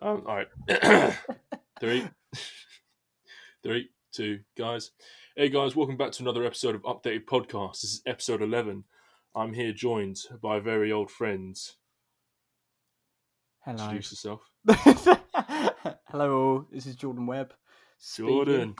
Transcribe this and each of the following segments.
Um, all right. Three, three, two, guys. Hey, guys, welcome back to another episode of Updated Podcast. This is episode 11. I'm here joined by very old friends. Hello. Introduce yourself. Hello, all. This is Jordan Webb. speaking. Jordan.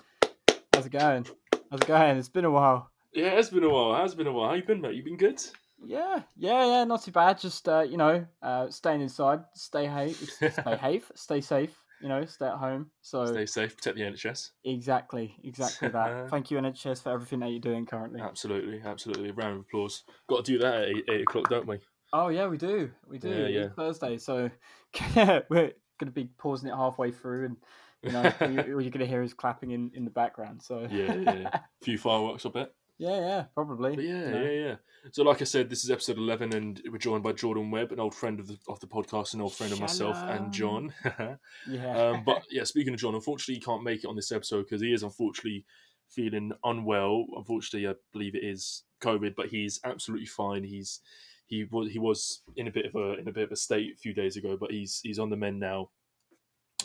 How's it going? How's it going? It's been a while. Yeah, it's been a while. It's been a while. How you been, mate? You been good? Yeah, yeah, yeah. Not too bad. Just uh, you know, uh, staying inside, stay safe, stay safe, stay safe. You know, stay at home. So Stay safe. Protect the NHS. exactly, exactly that. Thank you NHS for everything that you're doing currently. Absolutely, absolutely. round of applause. Got to do that at eight, eight o'clock, don't we? Oh yeah, we do, we do. Yeah, yeah. Thursday, so yeah, we're gonna be pausing it halfway through, and you know, all you- all you're gonna hear is clapping in in the background. So Yeah, yeah, yeah. A few fireworks, I bet. Yeah, yeah, probably. But yeah, know. yeah, yeah. So, like I said, this is episode eleven, and we're joined by Jordan Webb, an old friend of the of the podcast, an old friend of myself and John. Yeah. um, but yeah, speaking of John, unfortunately, he can't make it on this episode because he is unfortunately feeling unwell. Unfortunately, I believe it is COVID, but he's absolutely fine. He's he was he was in a bit of a in a bit of a state a few days ago, but he's he's on the mend now.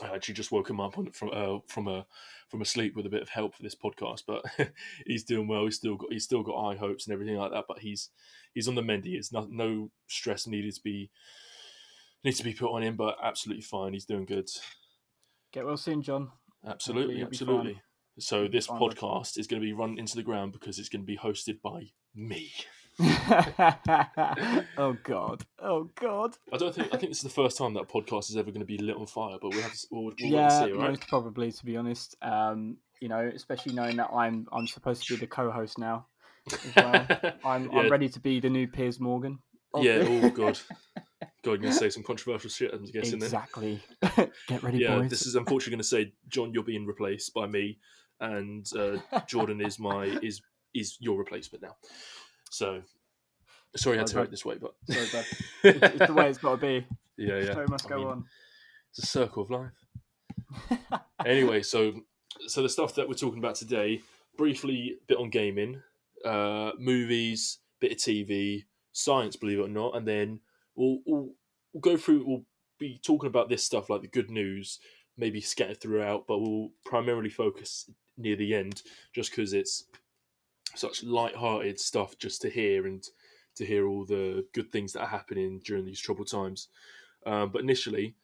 I actually just woke him up on, from uh, from a from a sleep with a bit of help for this podcast, but he's doing well. He's still got he's still got high hopes and everything like that. But he's he's on the mend. He is no no stress needed to be needs to be put on him, but absolutely fine. He's doing good. Get well soon, John. Absolutely, absolutely. So this podcast is going to be run into the ground because it's going to be hosted by me. oh God. Oh God. I don't think I think this is the first time that a podcast is ever going to be lit on fire, but we'll have to, we'll, we'll yeah, see, right? most probably to be honest. Um, you know, especially knowing that I'm I'm supposed to be the co-host now. well. I'm yeah, I'm ready to be the new Piers Morgan. of yeah. Oh god, God, you're going to say some controversial shit. I'm guessing. then. exactly. Get ready, Yeah, boys. this is unfortunately going to say, John, you're being replaced by me, and uh, Jordan is my is is your replacement now. So sorry I had to hurt this way, but Sorry, it's, the way it's got to be. yeah, yeah. So must I go mean, on. It's a circle of life. anyway, so so the stuff that we're talking about today, briefly, a bit on gaming, uh, movies, bit of TV, science, believe it or not, and then we'll, we'll we'll go through. We'll be talking about this stuff like the good news, maybe scattered throughout, but we'll primarily focus near the end, just because it's such light-hearted stuff just to hear and to hear all the good things that are happening during these troubled times. Um, but initially,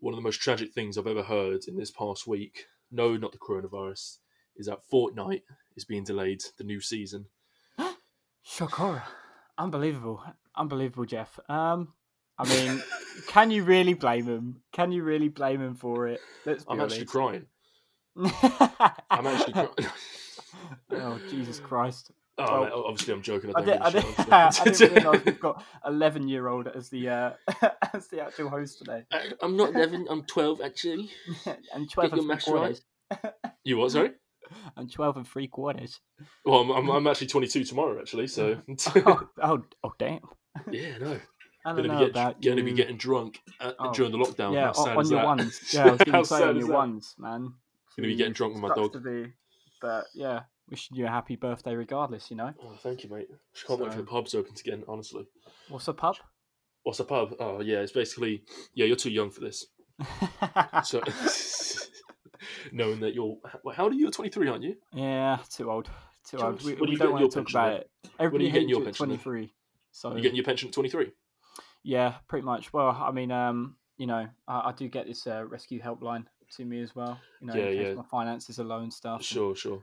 one of the most tragic things I've ever heard in this past week, no, not the coronavirus, is that Fortnite is being delayed, the new season. Shock horror. Unbelievable. Unbelievable, Jeff. Um, I mean, can you really blame him? Can you really blame him for it? Let's be I'm actually honest. crying. I'm actually crying. oh, Jesus Christ. Oh, Well, mate, obviously, I'm joking. I I, don't did, I, did, I didn't realize we've got 11 year old as the uh, as the actual host today. I- I'm not 11, I'm 12, actually. and 12 your and three maths right. quarters. You what, sorry? I'm 12 and three quarters. Well, I'm, I'm, I'm actually 22 tomorrow, actually, so. oh, oh, oh, damn. yeah, no. I to know be, get, gonna you. be getting drunk uh, Oh. during the lockdown. yeah, on, on your that? ones. Yeah, I was going to say on your that? ones, man. Gonna be getting drunk with my dog. Be, but yeah, wishing you a happy birthday regardless, you know. Oh, thank you, mate. Just can't wait for So- the pubs open again, honestly. What's a pub? What's a pub? Oh, yeah, it's basically, yeah, you're too young for this. So, knowing that you're, well, how old are you? You're 23, aren't you? yeah, too old. Too old. We, we you don't want to talk about then? it. Everybody you getting your pension then? 23. So You're getting your pension at 23? Yeah, pretty much. Well, I mean, um, you know, I, I do get this uh, rescue helpline to me as well. You know, Yeah, in case yeah. my finances are low and stuff. and- Sure, sure.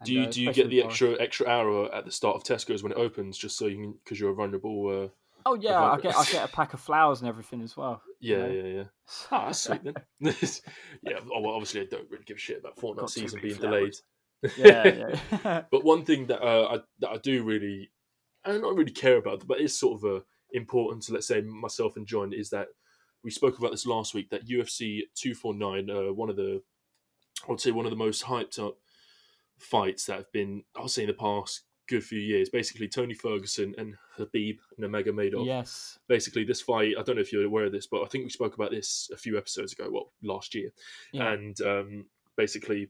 And, Do you uh, do you get the extra extra hour at the start of Tesco's when it opens, just so you can because you're a vulnerable? Uh, Oh yeah, I get I get a pack of flowers and everything as well. you yeah, know. yeah, yeah. Ah, that's sweet then. yeah, oh, well, obviously I don't really give a shit about Fortnite Got season being delayed. yeah, yeah. But one thing that uh, I that I do really, I don't really care about, but is sort of uh, important to let's say myself and John is that we spoke about this last week that UFC two four nine, uh, one of the, I would say one of the most hyped up fights that have been, I would say in the past good few years. Basically, Tony Ferguson and Khabib Nurmagomedov. yes. Basically, this fight, I don't know if you're aware of this, but I think we spoke about this a few episodes ago. Well, last year, Yeah. and um, basically,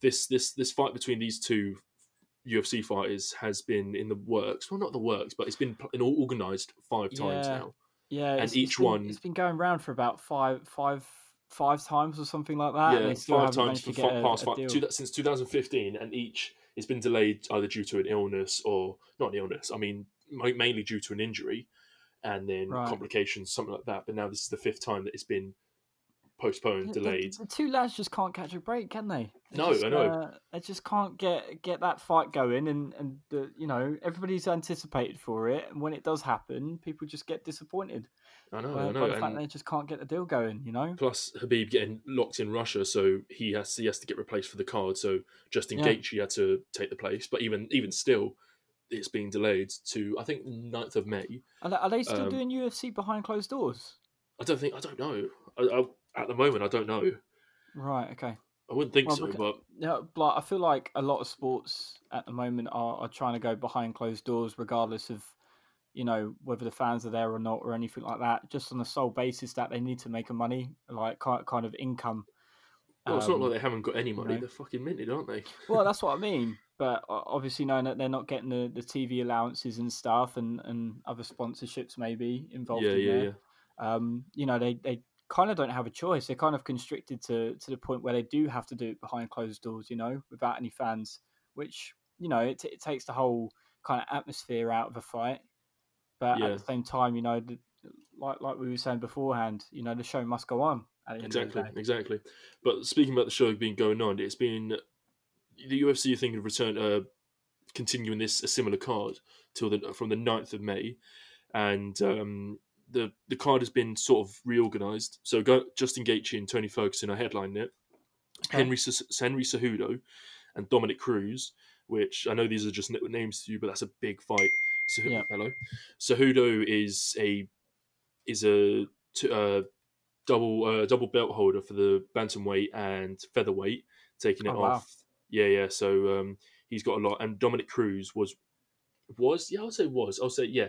this this this fight between these two UFC fighters has been in the works. Well, not the works, but it's been organised five times Yeah. now. Yeah, And each been, one- it's been going round for about five, five, five times or something like that. yeah, five times for to get fi- a, past a five, deal. two, since 2015, and each it's been delayed either due to an illness or not an illness. I mean, mainly due to an injury, and then Right. complications, something like that. But now this is the fifth time that it's been postponed, The- the- delayed. The, two lads just can't catch a break, can they? They No, just, I know. Uh, they just can't get get that fight going, and and the, you know everybody's anticipated for it, and when it does happen, people just get disappointed I know, by, I by know. the fact And they just can't get the deal going. You know, plus Khabib getting locked in Russia, so he has he has to get replaced for the card. So Justin Yeah. Gaethje had to take the place, but even even still, it's being delayed to I think 9th of May. are they, are they still Um, doing UFC behind closed doors? I don't think I don't know. I, I, at the moment, I don't know. Right. Okay. I wouldn't think Well, so, beca- but Yeah, but I feel like a lot of sports at the moment are, are trying to go behind closed doors, regardless of, you know, whether the fans are there or not or anything like that. Just on the sole basis that they need to make a money, like kind kind of income. well, it's not Um, like they haven't got any money. know. They're fucking minted, aren't they? well, that's what I mean. But obviously, knowing that they're not getting the, the TV allowances and stuff, and, and other sponsorships maybe involved yeah, in yeah, there. yeah. um, you know, they, they kind of don't have a choice. They're kind of constricted to, to the point where they do have to do it behind closed doors, you know, without any fans, which, you know, it, it takes the whole kind of atmosphere out of a fight. But Yeah. at the same time, you know, the, like like we were saying beforehand, you know, the show must go on. At the end Exactly, Of the day. exactly. But speaking about the show being going on, it's been the UFC thinking of return, uh, continuing this a similar card till the from the 9th of May, and um, the the card has been sort of reorganized. So go, Justin Gaethje and Tony Ferguson are headlining it. Okay. Henry Henry Cejudo and Dominick Cruz, which I know these are just names to you, but that's a big fight. So, Yeah. Hello, Cejudo is a is a uh, double uh, double belt holder for the bantamweight and featherweight, taking it Oh, wow. off. Yeah, yeah. So um, he's got a lot. And Dominick Cruz was was yeah, I'll say was. I'll say yeah,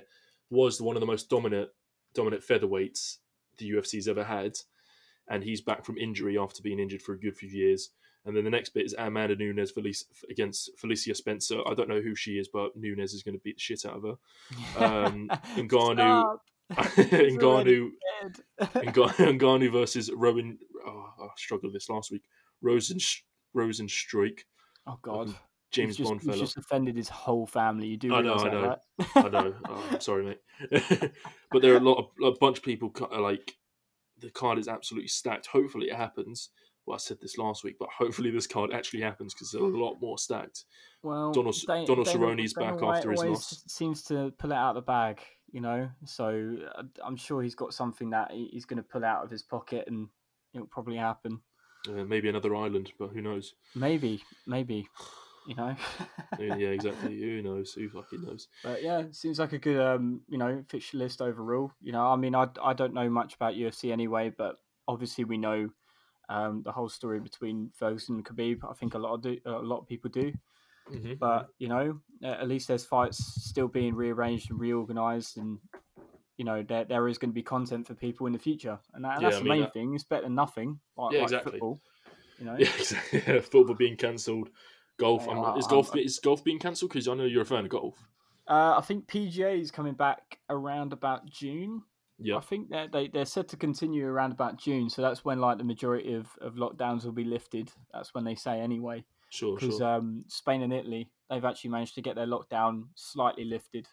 was one of the most dominant dominant featherweights the UFC's ever had, and he's back from injury after being injured for a good few years. And then the next bit is Amanda Nunes against Felicia Spencer. I don't know who she is, but Nunes is going to beat the shit out of her. Um, Ngannou-. He's Ngannou. Ngannou, Ngannou versus Rowan. Oh, I struggled with this last week. Rosen Rosenstreich, oh God, James You've just, Bond fella. just offended his whole family. You do I know, I know. I know. Oh, I'm sorry, mate. but there are a lot of a bunch of people like the card is absolutely stacked. Hopefully, it happens. Well, I said this last week, but hopefully this card actually happens because they're a lot more stacked. Well, Donald- Dan- Donald Cerrone's back White after his loss. Seems to pull it out of the bag, you know. So uh, I'm sure he's got something that he's going to pull out of his pocket, and it'll probably happen. Uh, maybe another island, but who knows? Maybe, maybe, you know. yeah, yeah, exactly. Who knows? Who fucking knows? But yeah, seems like a good, um, you know, fixture list overall. You know, I mean, I, I don't know much about UFC anyway, but obviously we know um, the whole story between Ferguson and Khabib. I think a lot of do, a lot of people do. hmm but you know at least there's fights still being rearranged and reorganized and you know there, there is going to be content for people in the future and, that, and Yeah, that's I the main that- thing it's better than nothing like, Yeah, like exactly. football you know Yeah, exactly. Football being cancelled. Golf. Yeah, I'm not, is I- golf is golf being cancelled? Because I know you're a fan of golf. uh, i think pga is coming back around about june Yeah. i think they're, they, they're set to continue around about june so that's when like the majority of, of lockdowns will be lifted that's when they say anyway Sure, because sure. um, spain and italy they've actually managed to get their lockdown slightly lifted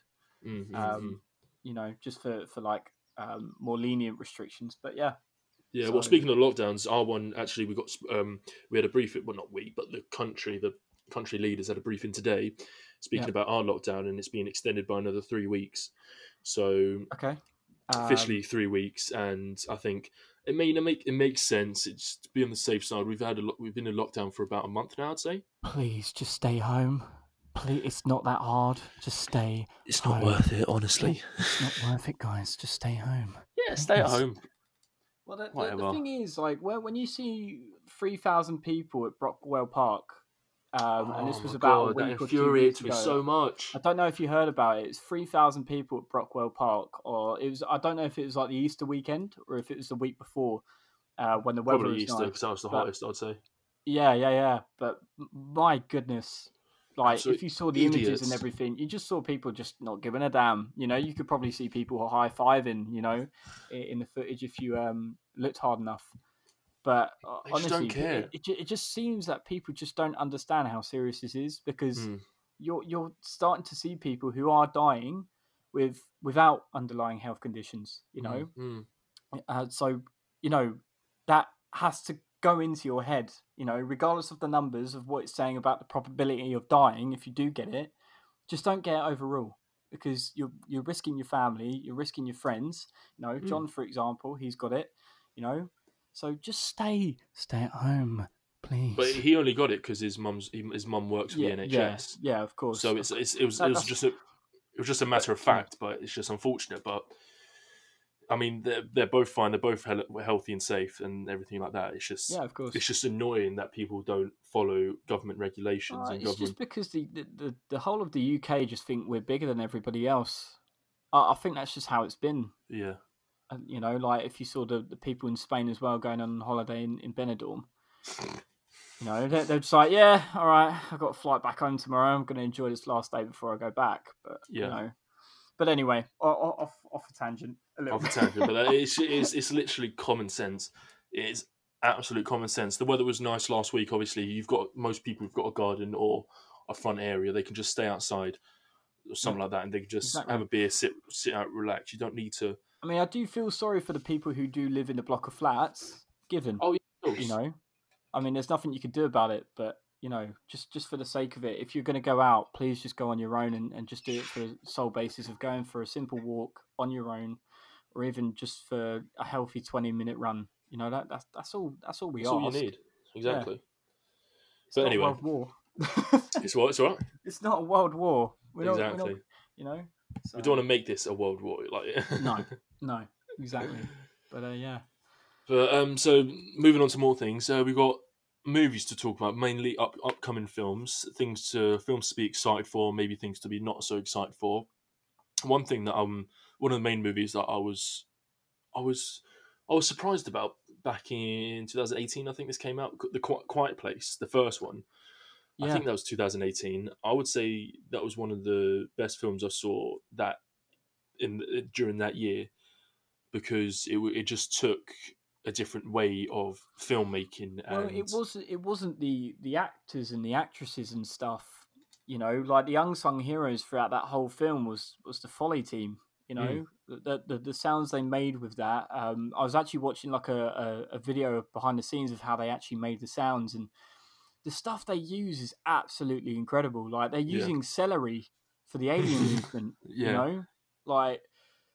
Mm, mm, um, mm. you know, just for for like um, more lenient restrictions. But yeah, Yeah, well, speaking of lockdowns, our one actually we got um we had a briefing. Well, not we, but the country, the country leaders had a briefing today, speaking Yeah. about our lockdown, and it's being extended by another three weeks. So okay. Officially Um, three weeks, and I think it may it make it makes sense. It's to be on the safe side. We've had a lo- we've been in lockdown for about a month now. I'd say please just stay home. Please, it's not that hard. Just stay. it's not worth it, honestly. It's not worth it, guys. Just stay home. Yeah, stay at home. Well, the, the, the thing is, like, when when you see three thousand people at Brockwell Park, um, and this Oh was about God, a week or two infuriates weeks me ago. so much. I don't know if you heard about it. It's three thousand people at Brockwell Park, or it was. I don't know if it was like the Easter weekend or if it was the week before, uh, when the weather Probably was Easter nice. because that was the but- hottest. I'd say. Yeah, yeah, yeah. But my goodness, like Absolute if you saw the images and everything, you just saw people just not giving a damn. You know, you could probably see people high fiving. You know, in the footage if you um looked hard enough. But uh, They just honestly, it-. It, it, just seems that people just don't understand how serious this is because Mm. you're you're starting to see people who are dying with without underlying health conditions. You know, Mm, uh, so you know that has to go into your head. You know, regardless of the numbers of what it's saying about the probability of dying if you do get it, just don't get it overall because you're you're risking your family, you're risking your friends. You know, Mm. John, for example, he's got it. You know, so just stay stay at home, please. But he only got it because his mum's his mum works for yeah, the NHS. yeah, yeah, of course. So it's, it's it was That- it was that's- just a it was just a matter of fact, but it's just unfortunate. But I mean, they're they're both fine. They're both hel- healthy and safe and everything like that. It's just yeah, of course. it's just annoying that people don't follow government regulations Uh, and it's government. just because the, the, the, whole of the UK just think we're bigger than everybody else. I, I think that's just how it's been. Yeah, you know, like if you saw the, the people in Spain as well going on holiday in, in Benidorm, you know, they're, they're just like, yeah, all right, I've got a flight back home tomorrow. I'm going to enjoy this last day before I go back. But, Yeah. you know, but anyway, off, off a tangent a little off bit. tangent, but uh, it's, it's it's literally common sense. It's absolute common sense. The weather was nice last week. Obviously, you've got most people have got a garden or a front area. They can just stay outside or something like that, and they can just Exactly. have a beer, sit sit out, relax. You don't need to. I mean, I do feel sorry for the people who do live in a block of flats, given. Oh, yeah, you know i mean there's nothing you can do about it but you know just just for the sake of it if you're going to go out please just go on your own and, and just do it for the sole basis of going for a simple walk on your own or even just for a healthy 20 minute run you know that that's that's all that's all we That's all you need. Exactly. It's But not anyway. a world war It's what it's what. it's not a world war we're not, we're not- you know so, We don't want to make this a world war. Like no no exactly but uh, yeah But um, so moving on to more things, uh, we've got movies to talk about, mainly up upcoming films, things to films to be excited for, maybe things to be not so excited for. One thing that um, one of the main movies that I was, I was, I was surprised about back in 2018. I think this came out, The Quiet Place, the first one. I think that was 2018. I would say that was one of the best films I saw that in during that year because it it just took a different way of filmmaking and Well, it was it wasn't the the actors and the actresses and stuff. You know, like the unsung heroes throughout that whole film was was the Foley team. You know, Mm. the, the the the sounds they made with that. Um, I was actually watching like a, a a video behind the scenes of how they actually made the sounds and the stuff they use is absolutely incredible. Like they're Yeah. using celery for the alien movement. yeah You know, like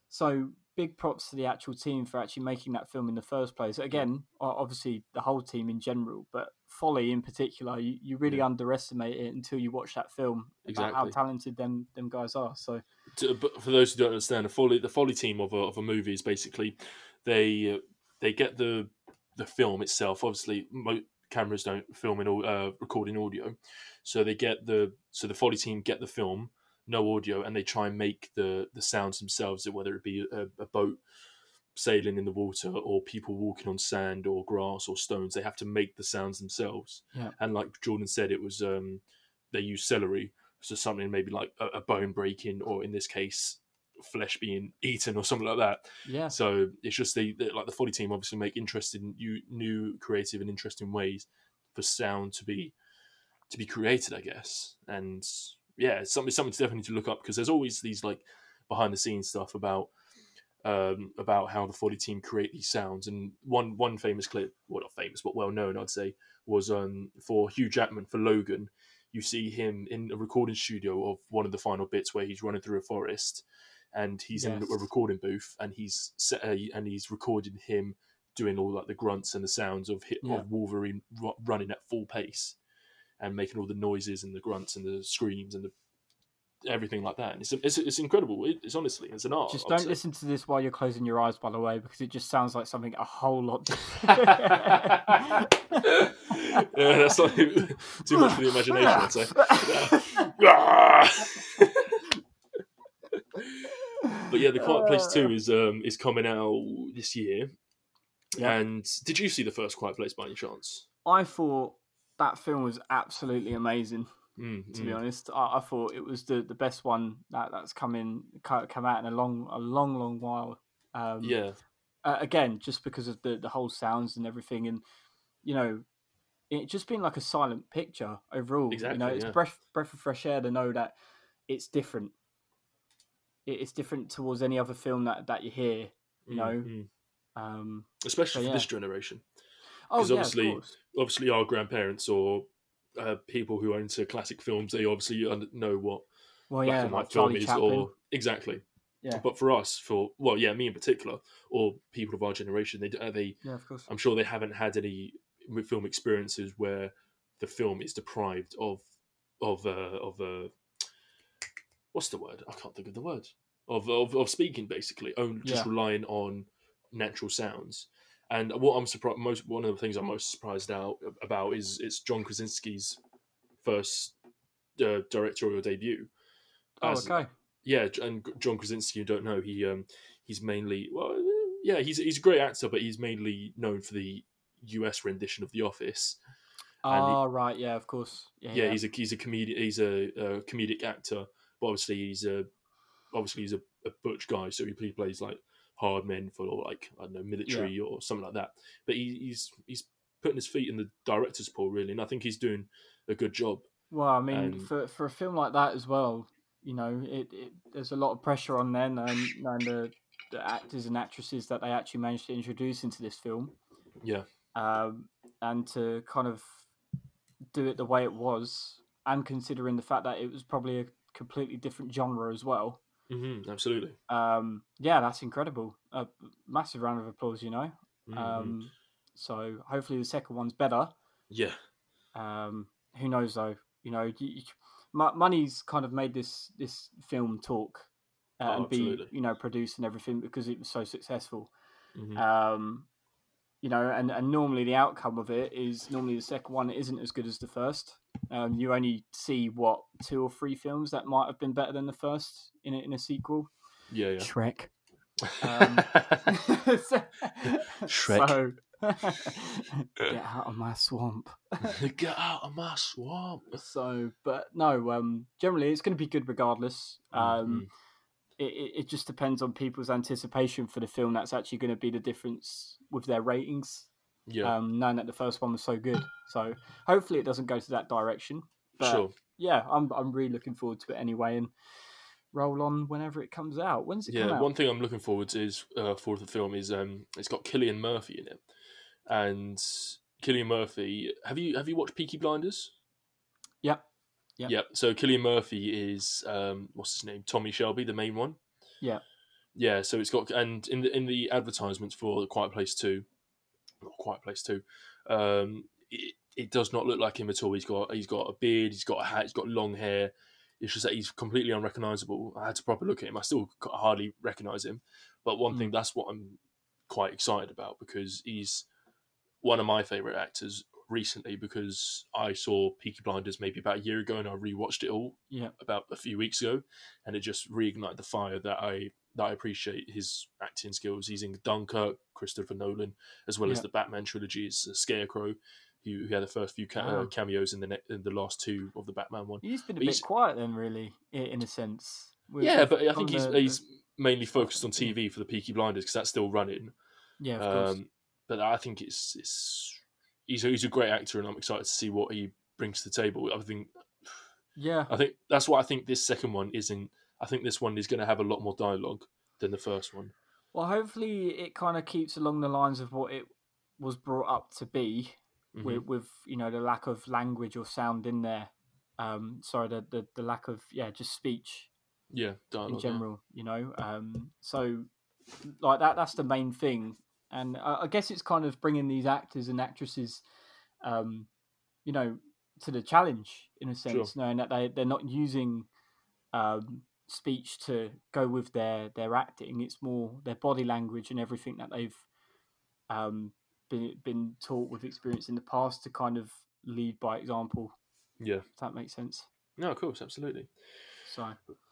so big props to the actual team for actually making that film in the first place. Again, obviously the whole team in general, but Foley in particular, you, you really Yeah. underestimate it until you watch that film about how talented them them guys are. So to, but for those who don't understand, the Foley the Foley team of a, of a movie is basically they uh, they get the the film itself. Obviously, mo- cameras don't film in au- uh, recording audio, so they get the so the Foley team get the film, no audio, and they try and make the the sounds themselves. Whether it be a, a boat sailing in the water or people walking on sand or grass or stones, they have to make the sounds themselves. Yeah. And like Jordan said, it was um, they use celery so something maybe like a, a bone breaking, or in this case, flesh being eaten, or something like that. yeah, So it's just the, the like the Foley team obviously make interesting, new, new, creative, and interesting ways for sound to be to be created, I guess. And yeah, it's something something to definitely to look up because there's always these like behind the scenes stuff about um, about how the Foley team create these sounds. And one one famous clip, well not famous but well known, I'd say, was um, for Hugh Jackman for Logan. You see him in a recording studio of one of the final bits where he's running through a forest, and he's in a recording booth, and he's set, uh, and he's recording him doing all like the grunts and the sounds of hit, Yeah. of Wolverine ru- running at full pace, and making all the noises and the grunts and the screams and the everything like that. And it's it's, it's incredible. It, it's honestly it's an art. just don't listen to this while you're closing your eyes. By the way, because it just sounds like something a whole lot. yeah, that's like too much for the imagination. I'd say. but yeah, the Quiet Place Two is um is coming out this year. Yeah. And did you see the first Quiet Place by any chance? I thought that film was absolutely amazing. Mm, to be mm. honest. I, I thought it was the, the best one that, that's come in come out in a long a long long while. Um, Yeah, uh, again, just because of the the whole sounds and everything, and you know, it just being like a silent picture overall. Exactly, You know, it's yeah. breath breath of fresh air to know that it's different. It, it's different towards any other film that that you hear. You know, Mm, um, especially So, for this yeah. generation. oh 'Cause yeah, obviously-. Obviously, our grandparents or uh, people who are into classic films, they obviously know what Well, black yeah, and like white film Charlie is, Chaplin. or exactly. Yeah. But for us, for well, yeah, me in particular, or people of our generation, they uh, they yeah, of course. I'm sure they haven't had any film experiences where the film is deprived of of uh, of uh, what's the word? I can't think of the word of of, of speaking basically, only just Yeah. relying on natural sounds. And what I'm surprised most one of the things I'm most surprised out about is it's John Krasinski's first uh, directorial debut. Oh, okay. yeah, and John Krasinski, you don't know, he um he's mainly well, yeah, he's he's a great actor, but he's mainly known for the US rendition of The Office. he- Oh, right. Yeah, of course. Yeah, Yeah, yeah. he's a he's a comedian, he's a, a comedic actor, but obviously he's a obviously he's a, a butch guy, so he play- plays like hard men for like I don't know military or something like that. But he, he's he's putting his feet in the director's pool really, and I think he's doing a good job. Well, I mean, And- for for a film like that as well, you know, it, it there's a lot of pressure on them and, and the, the actors and actresses that they actually managed to introduce into this film, Yeah, um, and to kind of do it the way it was, and considering the fact that it was probably a completely different genre as well. hmm absolutely. Um, yeah, that's incredible. A massive round of applause, you know. Mhm. Um, so hopefully the second one's better. yeah, Um, who knows though? You know, you, money's kind of made this this film talk uh, Oh, and be you know produced and everything because it was so successful. Mhm. Um, you know, and, and normally the outcome of it is normally the second one isn't as good as the first. Um, you only see what two or three films that might have been better than the first in a, in a sequel. yeah, yeah. Shrek. Um, Shrek. So, get out of my swamp. Get out of my swamp. So, but no, um, generally it's going to be good regardless. Um, Mhm. it, it, it just depends on people's anticipation for the film. That's actually going to be the difference with their ratings. Yeah, Um, knowing that the first one was so good, so hopefully it doesn't go to that direction. But sure. yeah, I'm I'm really looking forward to it anyway, and roll on whenever it comes out. When's it come Yeah, out? one thing I'm looking forward to is uh, for the film is um, it's got Cillian Murphy in it, and Cillian Murphy. Have you have you watched Peaky Blinders? Yep. Yep. Yeah. So Cillian Murphy is um, what's his name? Tommy Shelby, the main one. Yeah. Yeah. So it's got and in the in the advertisements for the Quiet Place Two, not Quiet Place too. um, it, it does not look like him at all. He's got he's got a beard, he's got a hat, he's got long hair. It's just that he's completely unrecognizable. I had to proper look at him. I still hardly recognize him. But one thing that's what I'm quite excited about because he's one of my favorite actors recently because I saw Peaky Blinders maybe about a year ago and I rewatched it all Yeah. about a few weeks ago and it just reignited the fire that I that I appreciate his acting skills. He's in Dunkirk, Christopher Nolan, as well as the Batman trilogy. It's Scarecrow, who, who had the first few ca- uh, cameos in the ne- in the last two of the Batman one. He's been a But bit quiet then, really, in a sense. with- Yeah, but I think he's the- he's mainly focused on TV for the Peaky Blinders because that's still running. yeah, of course. Um, but I think it's it's he's a, he's a great actor, and I'm excited to see what he brings to the table. I think yeah, I think that's why I think this second one isn't. I think this one is going to have a lot more dialogue than the first one. Well, hopefully it kind of keeps along the lines of what it was brought up to be, Mhm. with, with you know the lack of language or sound in there. Um, sorry, the, the the lack of yeah, just speech Yeah, dialogue. in yeah. general. You know, um, so like that that's the main thing, and I, I guess it's kind of bringing these actors and actresses, um, you know, to the challenge in a sense, knowing that they they're not using um, speech to go with their their acting. It's more their body language and everything that they've um, been been taught with experience in the past to kind of lead by example. Yeah. If that makes sense. No, of course, absolutely. So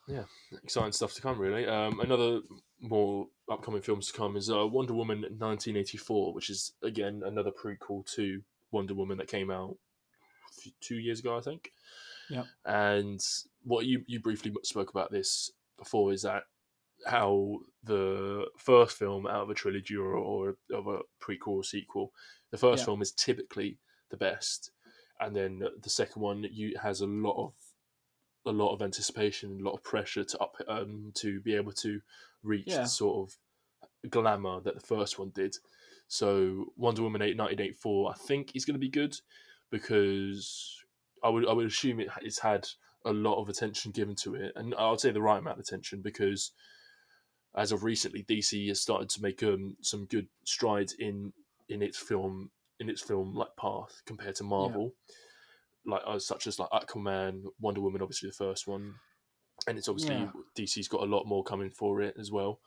yeah, Exciting stuff to come, really. Um, another more upcoming films to come is uh, Wonder Woman 1984, which is again another prequel to Wonder Woman that came out two years ago, I think. Yep. And what you you briefly spoke about this before is that how the first film out of a trilogy or, or of a prequel or sequel, the first Yeah. film is typically the best, and then the second one you has a lot of a lot of anticipation, and a lot of pressure to up um, to be able to reach Yeah. the sort of glamour that the first one did. So Wonder Woman 8, 1984, I think is going to be good because I would I would assume it, it's had a lot of attention given to it, and I would say the right amount of attention because as of recently, DC has started to make um, some good strides in in its film in its film like path compared to Marvel, like uh, such as like Aquaman, Wonder Woman, obviously the first one, and it's obviously Yeah. DC's got a lot more coming for it as well.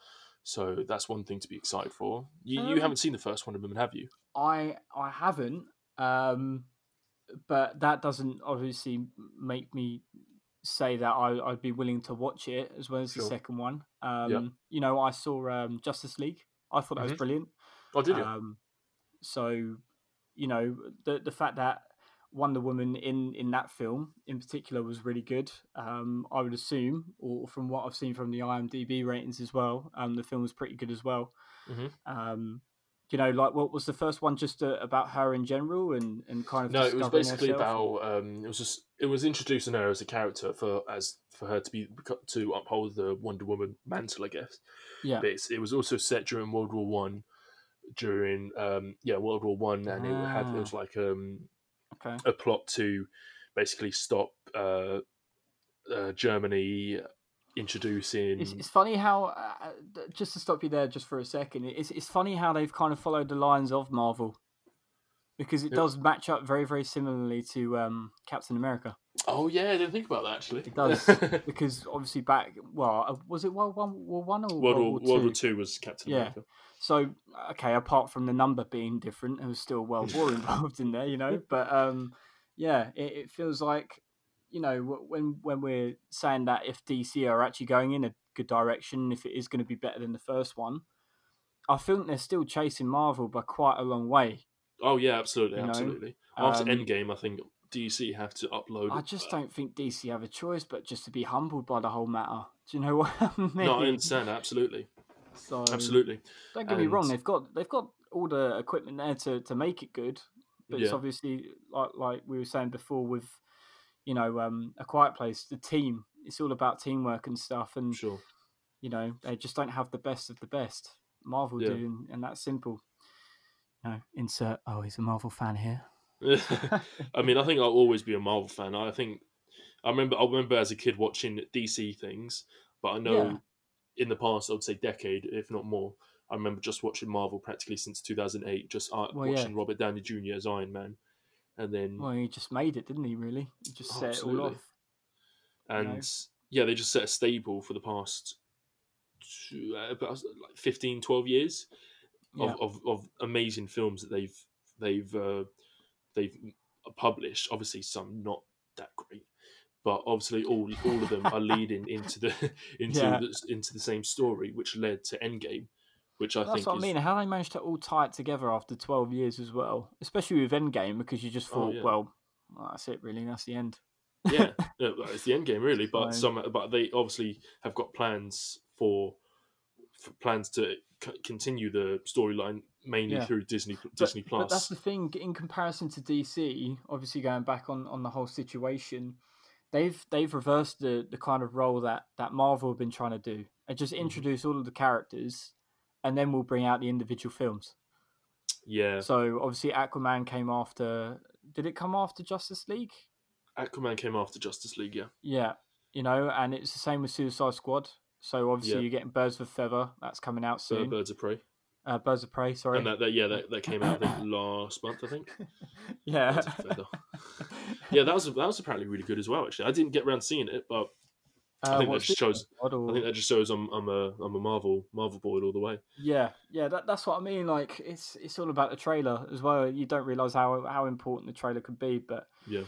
So that's one thing to be excited for. You, you Um, haven't seen the first Wonder Woman, have you? I I haven't, um, but that doesn't obviously make me say that I, I'd be willing to watch it as well as Sure. the second one. Um, Yeah. You know, I saw um, Justice League. I thought that was Mhm. brilliant. Oh, did you? Um, so, you know, the the fact that Wonder Woman in in that film in particular was really good. Um, I would assume, or from what I've seen from the IMDb ratings as well, um, the film was pretty good as well. Mhm. Um, you know, like what was the first one just uh, about her in general and and kind of no, it was basically herself? about um, it was just it was introducing her as a character for as for her to be to uphold the Wonder Woman mantle, I guess. yeah, But it's, it was also set during World War One, during um, yeah World War One, and it had it Ah. was like um, okay, a plot to basically stop uh, uh, Germany introducing. It's, it's funny how uh, uh, just to stop you there just for a second. It's it's funny how they've kind of followed the lines of Marvel because it does match up very very similarly to um, Captain America. Oh yeah, I didn't think about that actually. It does because obviously back well uh, was it World One War One or World War War World War Two? Two was Captain Yeah. America. So okay, apart from the number being different, there was still World War involved in there, you know. But um, yeah, it, it feels like you know when when we're saying that if DC are actually going in a good direction, if it is going to be better than the first one, I think they're still chasing Marvel by quite a long way. Oh yeah, absolutely, You know, absolutely. After um, Endgame, I think DC have to upload. I just don't think DC have a choice but just to be humbled by the whole matter. Do you know what I mean? No, I understand absolutely, So absolutely. Don't get me wrong; they've got they've got all the equipment there to, to make it good, but it's obviously like like we were saying before with you know um, a quiet place, the team. It's all about teamwork and stuff, and Sure. you know they just don't have the best of the best. Marvel Yeah. do, and, and that's simple. No, insert. Oh, he's a Marvel fan here. I mean, I think I'll always be a Marvel fan. I think I remember. I remember as a kid watching DC things, but I know Yeah. in the past, I would say decade, if not more. I remember just watching Marvel practically since 2008, just uh, Well, yeah. watching Robert Downey Jr. as Iron Man, and then Well, he just made it, didn't he? Really, he just Oh, set it all off. and yeah, they just set a staple for the past two, uh, about like 15, 12 years of, Yeah. of, of amazing films that they've they've uh, they've published. Obviously, some not that great, but obviously all all of them are leading into the into Yeah. the, into the same story, which led to Endgame, which I That's think what is I mean. How they managed to all tie it together after twelve years as well, especially with Endgame, because you just Oh, thought, yeah. well, that's it, really. That's the end. yeah, yeah, it's the end game really. But So- some, but they obviously have got plans for, for plans to c- continue the storyline mainly Yeah. through Disney Disney But that's the thing. In comparison to DC, obviously going back on, on the whole situation, they've they've reversed the, the kind of role that, that Marvel have been trying to do, and just Mm-hmm. introduce all of the characters, and then we'll bring out the individual films. Yeah, So obviously, Aquaman came after. Did it come after Justice League? Aquaman came after Justice League. Yeah, Yeah, you know, and it's the same with Suicide Squad. So obviously, Yeah. you're getting Birds of a Feather. That's coming out so soon. Birds of Prey, Uh, Birds of Prey. Sorry. and that, that yeah that, that came out I think, last month I think. yeah. Birds of Yeah, that was that was apparently really good as well. Actually, I didn't get around seeing it, but I Uh, think that just shows. Or- I think that just shows I'm I'm a I'm a Marvel Marvel boy all the way. Yeah, yeah, that, that's what I mean. Like, it's it's all about the trailer as well. You don't realize how how important the trailer could be, but Yeah,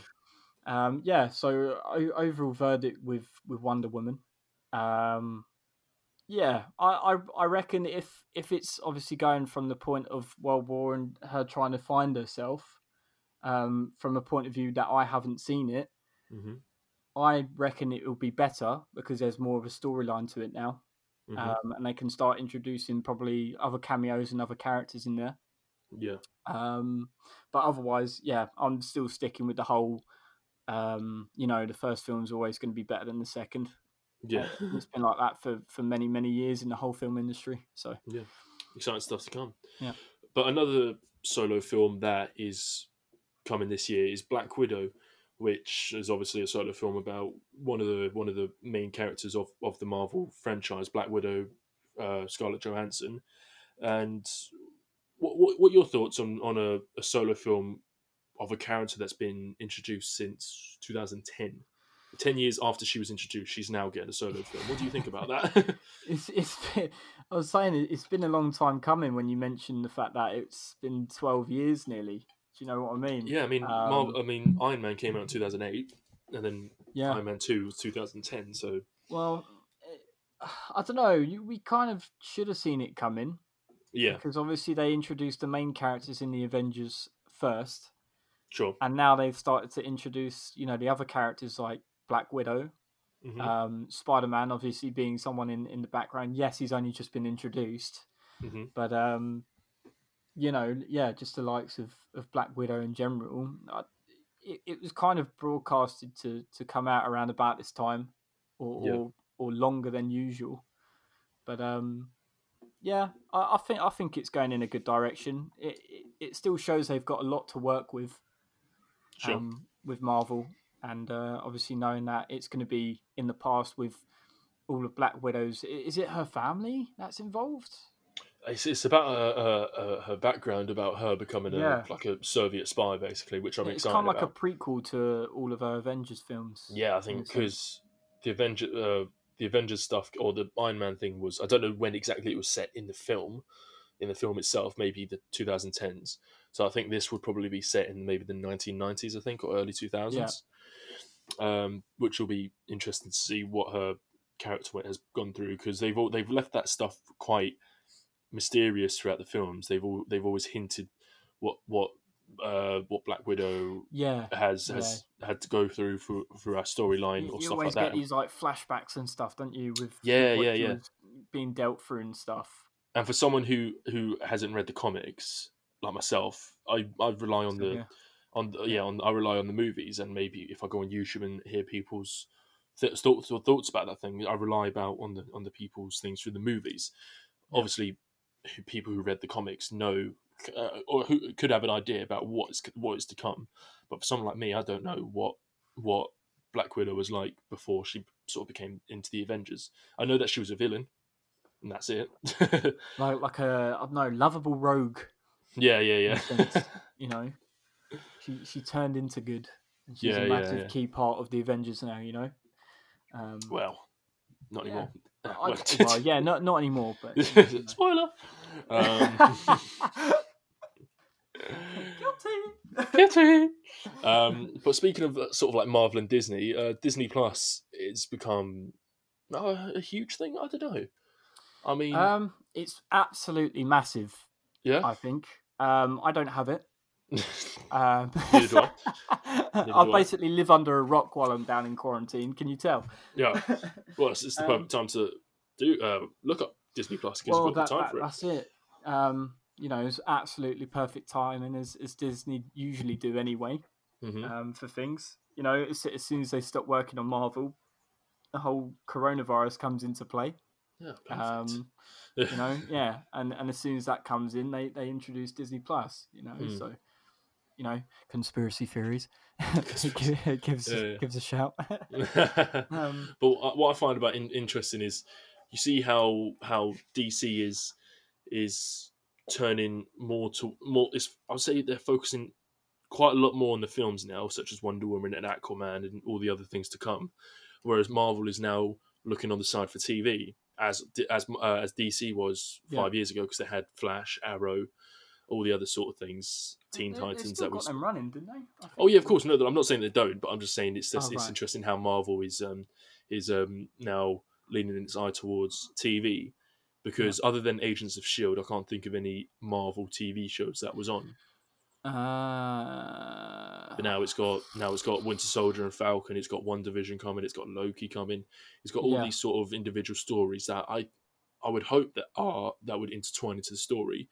um, yeah. So o- overall verdict with with Wonder Woman, um, yeah, I, I I reckon if if it's obviously going from the point of World War and her trying to find herself, um, from a point of view that I haven't seen it, hmm I reckon it will be better because there's more of a storyline to it now. Mhm. um, and they can start introducing probably other cameos and other characters in there. yeah, Um, but otherwise, yeah, I'm still sticking with the whole. Um, you know, the first film's always going to be better than the second. yeah. It's been like that for for many many years in the whole film industry. So yeah, exciting stuff to come. Yeah. But another solo film that is coming this year is Black Widow, which is obviously a solo film about one of the one of the main characters of, of the Marvel franchise, Black Widow, uh, Scarlett Johansson. And what what, what your thoughts on on a, a solo film of a character that's been introduced since 2010? Ten years after she was introduced, she's now getting a solo film. What do you think about that? it's it's. Been, I was saying it's been a long time coming when you mentioned the fact that it's been twelve years nearly. Do you know what I mean? Yeah, I mean, Um, Marvel, I mean, Iron Man came out in two thousand eight, and then Yeah. Iron Man two was two thousand ten. So Well, I don't know. We kind of should have seen it coming yeah, because obviously they introduced the main characters in the Avengers first, sure. and now they've started to introduce, you know, the other characters like Black Widow, Mhm. um, Spider Man, obviously being someone in in the background. Yes, he's only just been introduced, Mhm. but um, you know, yeah, just the likes of of Black Widow in general. I, it, it was kind of broadcasted to to come out around about this time, or Yeah. or, or longer than usual. But um, yeah, I, I think I think it's going in a good direction. It, it it still shows they've got a lot to work with Sure. um, with Marvel, and uh, obviously knowing that it's going to be in the past with all of Black Widow's. Is it her family that's involved? It's, it's about uh, uh, uh, her background, about her becoming a, Yeah. like a Soviet spy, basically, which I'm excited. it's excited kind of like about. a prequel to all of her Avengers films. Yeah, I think because the Avenger, uh, the Avengers stuff or the Iron Man thing was I don't know when exactly it was set in the film, in the film itself, maybe the 2010s. So I think this would probably be set in maybe the 1990s, I think, or early 2000s. Um, which will be interesting to see what her character has gone through because they've all, they've left that stuff quite mysterious throughout the films. They've all they've always hinted what what uh, what Black Widow Yeah, has has had to go through for for our storyline you, or you stuff always get these like flashbacks and stuff, don't you? With Yeah, with yeah, yeah. being dealt through and stuff. And for someone who who hasn't read the comics like myself, I I rely on So, the yeah. on the, yeah on I rely on the movies and maybe if I go on YouTube and hear people's th- thoughts or thoughts about that thing, I rely about on the on the people's things through the movies. Yeah. Obviously, who- people who read the comics know uh, or who could have an idea about what is what is to come. But for someone like me, I don't know what what Black Widow was like before she sort of became into the Avengers. I know that she was a villain, and that's it. like like a I don't know, lovable rogue. yeah, yeah, yeah. You know, she she turned into good. She's Yeah, a yeah, massive yeah. key part of the Avengers now. You know. Um, well, not Yeah. anymore. I, well, yeah, not not anymore, but you know. Spoiler. Um, guilty. Guilty. Um, but speaking of uh, sort of like Marvel and Disney, uh, Disney Plus it's become uh, a huge thing. I don't know. I mean, Um, it's absolutely massive. yeah. I think. Um, I don't have it. Um, Neither I. Basically live under a rock while I'm down in quarantine. Can you tell? yeah. Well, it's, it's the Um, perfect time to do uh, look up Disney Plus because well, you've got that, the time that- for it. that's it. Um, you know, it's absolutely perfect timing as as Disney usually do anyway. hmm um, for things. You know, as, as soon as they stop working on Marvel, the whole coronavirus comes into play. yeah. Um, you know, yeah, and and as soon as that comes in, they they introduce Disney Plus. You know, Hmm. so you know, conspiracy theories. It gives Yeah, yeah. gives a shout. um, but what I find about in, interesting is you see how how DC is is turning more to more. Is I would say they're focusing quite a lot more on the films now, such as Wonder Woman and Aquaman and all the other things to come. Whereas Marvel is now looking on the side for TV, as as uh, as DC was Yeah. five years ago, because they had Flash, Arrow, all the other sort of things, Teen they- they Titans. still That got was them running, didn't they? Oh yeah, of course. No, I'm not saying they don't, but I'm just saying it's just, Oh, it's interesting how Marvel is um is um now leaning its eye towards TV because other than Agents of Shield, I can't think of any Marvel TV shows that was on. Uh, But now it's got now it's got Winter Soldier and Falcon. It's got WandaVision coming. It's got Loki coming. It's got all Yeah. these sort of individual stories that I I would hope that are that would intertwine into the story,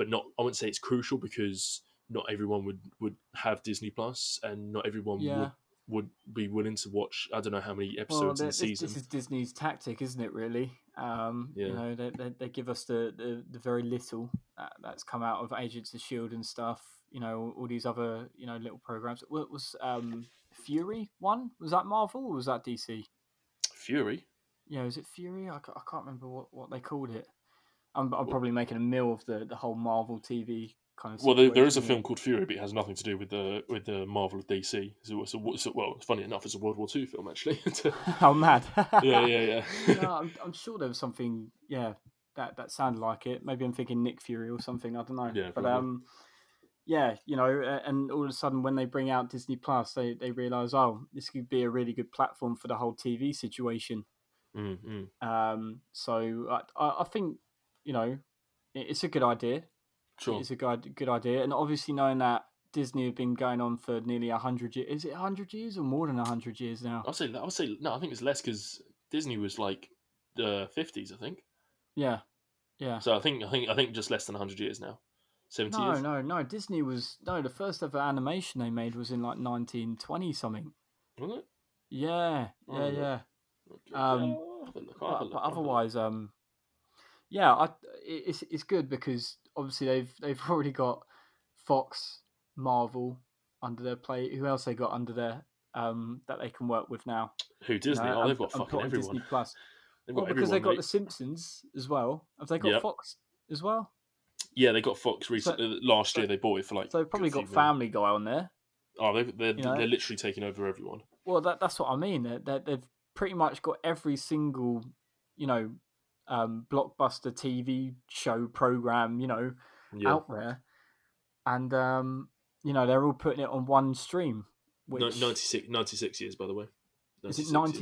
but not. I wouldn't say it's crucial because not everyone would would have Disney Plus, and not everyone Yeah. would would be willing to watch. I don't know how many Well, episodes in this, season. this is Disney's tactic, isn't it? Really, um, Yeah. you know, they, they, they give us the, the, the very little that, that's come out of Agents of Shield and stuff. You know, all these other you know little programs. What was um, Fury one? Was that Marvel or was that DC? Fury. Yeah, was it Fury? I, I can't remember what, what they called it. I'm, I'm probably making a meal of the, the whole Marvel TV kind of. Well, there, there is a film called Fury, but it has nothing to do with the with the Marvel of DC. So it's a, it's a- well, funny enough, it's a World War II film actually. oh, mad! yeah, yeah, yeah. no, I'm, I'm sure there was something. Yeah, that that sounded like it. Maybe I'm thinking Nick Fury or something. I don't know. Yeah, but probably. um, yeah, you know, and all of a sudden when they bring out Disney Plus, they they realize, oh, this could be a really good platform for the whole TV situation. Mm, mm. Um, so I I, I think you know it's a good idea. Sure. It's a good good idea, and obviously knowing that. Disney have been going on for nearly a hundred years. Is it a hundred years or more than a hundred years now? I'll say I'll say no. I think it's less because Disney was like the fifties. I think. Yeah, yeah. So I think I think I think just less than hundred years now. Seventy No, years. no, no. Disney was no. The first ever animation they made was in like 1920 something. Was it? Yeah, Oh, yeah, yeah. Okay. Um, Yeah, I'll have a look, I'll have a But, look, but I'll have a look. otherwise, um, yeah, I, it's it's good because obviously they've they've already got Fox, Marvel under their plate. Who else they got under their um that they can work with now? who Disney? Oh, they've got and fucking on everyone. Disney Plus. They've Well, got because everyone. they got mate. the Simpsons as well. Have they got Yep. Fox as well? Yeah, they got Fox recently. last year so- they bought it for like. So they've probably got. Family Guy on there. Oh, they, they're you know? they're literally taking over everyone. Well, that that's what I mean. They're, they're, they've pretty much got every single, you know, um, blockbuster TV show program, you know, Yeah, out there, and um, you know they're all putting it on one stream. No- Which 96, 96 years by the way. is it 96 ninety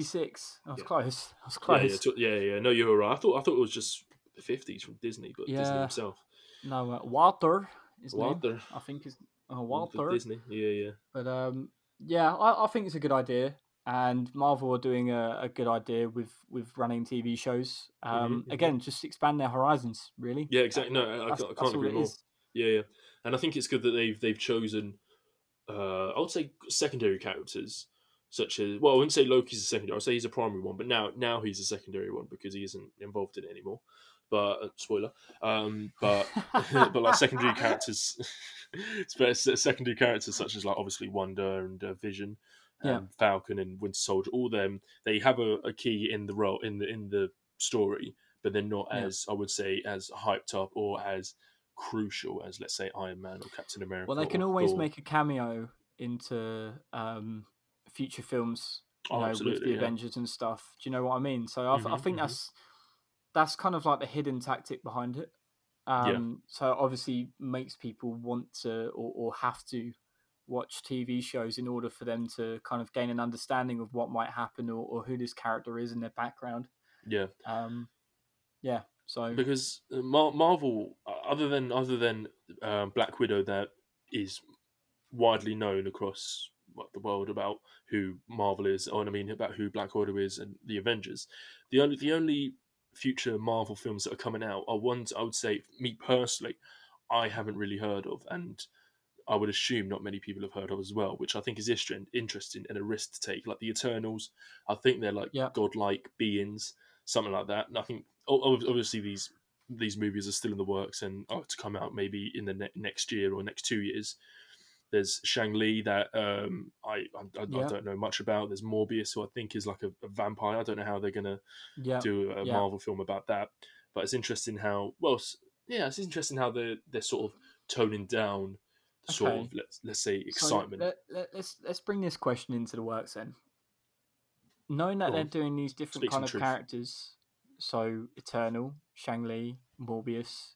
I was Yeah. close. I was close. yeah, t- yeah, yeah. No, you were right. I thought I thought it was just the fifties from Disney, but Disney Yeah. himself. No, uh, Walter. Name, Walter. I think is uh, Walter Walter. Disney. Yeah, yeah. But um, yeah, I, I think it's a good idea, and Marvel are doing a, a good idea with with running TV shows. Um, mhm. Again, just expand their horizons, really. Yeah, exactly. No, I, I can't, I that's can't all agree more. is. Yeah, yeah. And I think it's good that they've they've chosen uh I would say secondary characters such as well, I wouldn't say Loki's a secondary, I'd say he's a primary one, but now now he's a secondary one because he isn't involved in it anymore. But uh, spoiler. Um but but like secondary characters secondary characters such as like obviously Wanda and uh, Vision Yeah. um, Falcon and Winter Soldier, all them they have a, a key in the role in the in the story, but they're not Yeah. as I would say as hyped up or as crucial as let's say Iron Man or Captain America. Well, they can always Thor. make a cameo into um, future films, you Oh, know, with the yeah. Avengers and stuff. Do you know what I mean? So I, I Mhm, think mhm. that's that's kind of like the hidden tactic behind it. Um, So obviously makes people want to or, or have to watch TV shows in order for them to kind of gain an understanding of what might happen or, or who this character is in their background. Yeah, Um, yeah. So because uh, Mar- Marvel, uh, other than other than um, Black Widow, that is widely known across what, the world about who Marvel is, or I mean about who Black Widow is and the Avengers. The only the only future Marvel films that are coming out are ones I would say, me personally, I haven't really heard of, and I would assume not many people have heard of as well, which I think is interesting, and a risk to take. Like the Eternals, I think they're like Yeah. godlike beings, something like that. And I think obviously these these movies are still in the works and are to come out maybe in the ne- next year or next two years. There's Shang Li that um, I I, I, Yeah. I don't know much about. There's Morbius, who I think is like a, a vampire. I don't know how they're gonna yeah, do a. Marvel film about that. But it's interesting how well, yeah, it's interesting how they're they're sort of toning down sort Okay. of let's let's say So excitement. let, let, let's let's bring this question into the works then. Knowing that Go they're on. doing these different Speak kind of truth. characters, so Eternal, Shang Li, Morbius,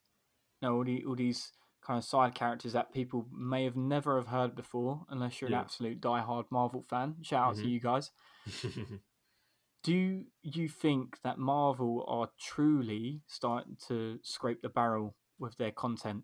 know, all, the, all these kind of side characters that people may have never have heard before, unless you're Yeah. an absolute diehard Marvel fan. Shout out to Mhm. you guys. Do you think that Marvel are truly starting to scrape the barrel with their content?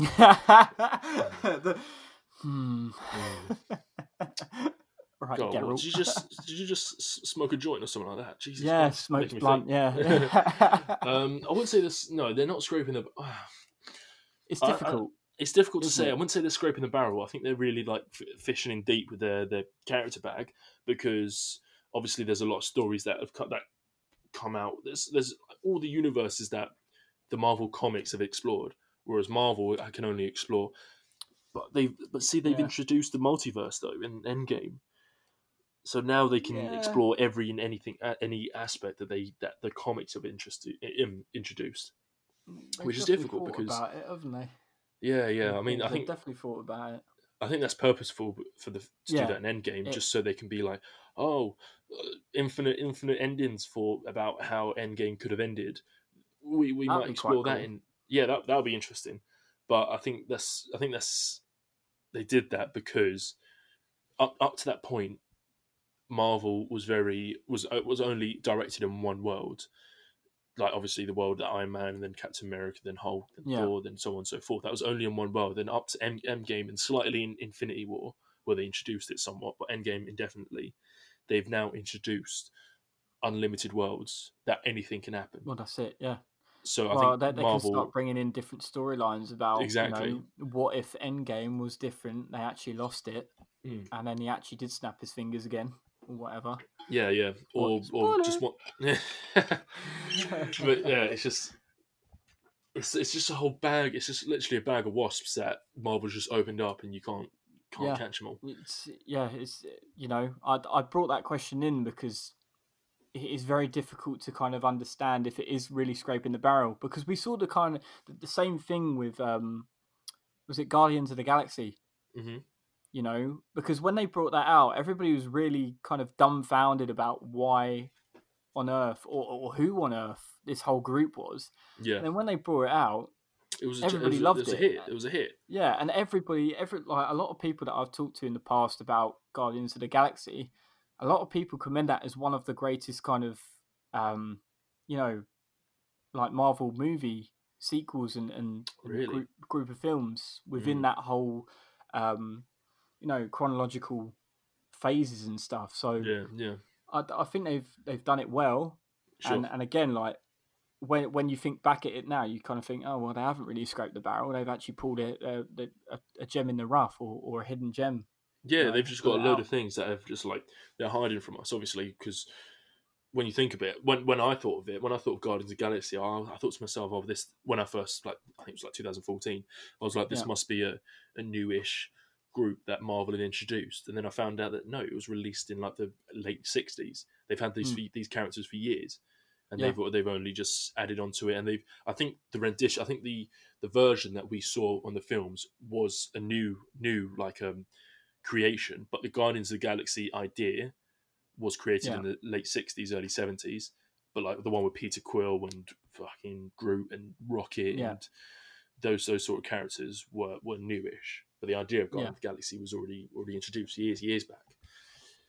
The- hmm. Mm. right. God, Geralt. did you just did you just smoke a joint or something like that? Jesus. yeah, smoked blunt. think. Yeah, um, I wouldn't say this. No, they're not scraping the. it's I- I- difficult. It's difficult to say. it? I wouldn't say they're scraping the barrel. I think they're really like f- fishing in deep with their their character bag because obviously there's a lot of stories that have cut that come out. There's there's all the universes that the Marvel comics have explored, whereas Marvel I can only explore. But they but see they've Yeah. introduced the multiverse though in Endgame. So now they can Yeah. explore every and anything, any aspect that they that the comics have interested, in, introduced. They've which is difficult because- about it, haven't they? Yeah, yeah. I mean, They've I think definitely thought about it. I think that's purposeful for the to Yeah. do that in Endgame, It- just so they can be like, oh, uh, infinite, infinite endings for about how Endgame could have ended. We we That'd might explore that cool. in yeah, that that would be interesting. But I think that's I think that's they did that because up up to that point, Marvel was very was uh, was only directed in one world. Like obviously the world that Iron Man and then Captain America, then Hulk, then Yeah. Thor, then so on and so forth. That was only in one world. Then up to End Endgame and slightly in Infinity War, where they introduced it somewhat, but Endgame indefinitely. They've now introduced unlimited worlds that anything can happen. Well, that's it. Yeah. So I well, think they, they can start bringing in different storylines about Exactly. You know, what if Endgame was different? They actually lost it, Mm. and then he actually did snap his fingers again, or whatever. yeah, yeah, or or just what. but yeah, it's just it's it's just a whole bag. It's just literally a bag of wasps that Marvel's just opened up, and you can't can't Yeah. catch them all. It's yeah, it's you know, I I brought that question in because it is very difficult to kind of understand if it is really scraping the barrel because we saw the kind of the, the same thing with um was it Guardians of the Galaxy, hmm you know, because when they brought that out, everybody was really kind of dumbfounded about why on earth or, or who on earth this whole group was. Yeah, And then when they brought it out, it was. A, everybody it was, loved it. Was it. a hit. It was a hit. Yeah, and everybody, every like a lot of people that I've talked to in the past about Guardians of the Galaxy, a lot of people commend that as one of the greatest kind of, um, you know, like Marvel movie sequels and and, and Really? group, group of films within Mm. that whole, um, you know, chronological phases and stuff. So Yeah, yeah, I, I think they've they've done it well. sure. And and again, like when when you think back at it now, you kind of think, oh well, they haven't really scraped the barrel. They've actually pulled a a, a, a gem in the rough or, or a hidden gem. Yeah, know, they've just got a load out. of things that have just like they're hiding from us, obviously, because when you think of it, when when I thought of it, when I thought of Guardians of the Galaxy, I, I thought to myself, "Oh, this." When I first like, I think it was like 2014. I was like, "This Yeah. must be a a newish group that Marvel had introduced," and then I found out that no, it was released in like the late 60s. They've had these Hmm. these characters for years, and Yeah. they've they've only just added onto it, and they've. I think the rendition, I think the the version that we saw on the films was a new new like um creation, but the Guardians of the Galaxy idea was created in the late sixties, early seventies. But like the one with Peter Quill and fucking Groot and Rocket Yeah. and those those sort of characters were were newish. But the idea of Guardians Yeah. of the Galaxy was already already introduced years years back.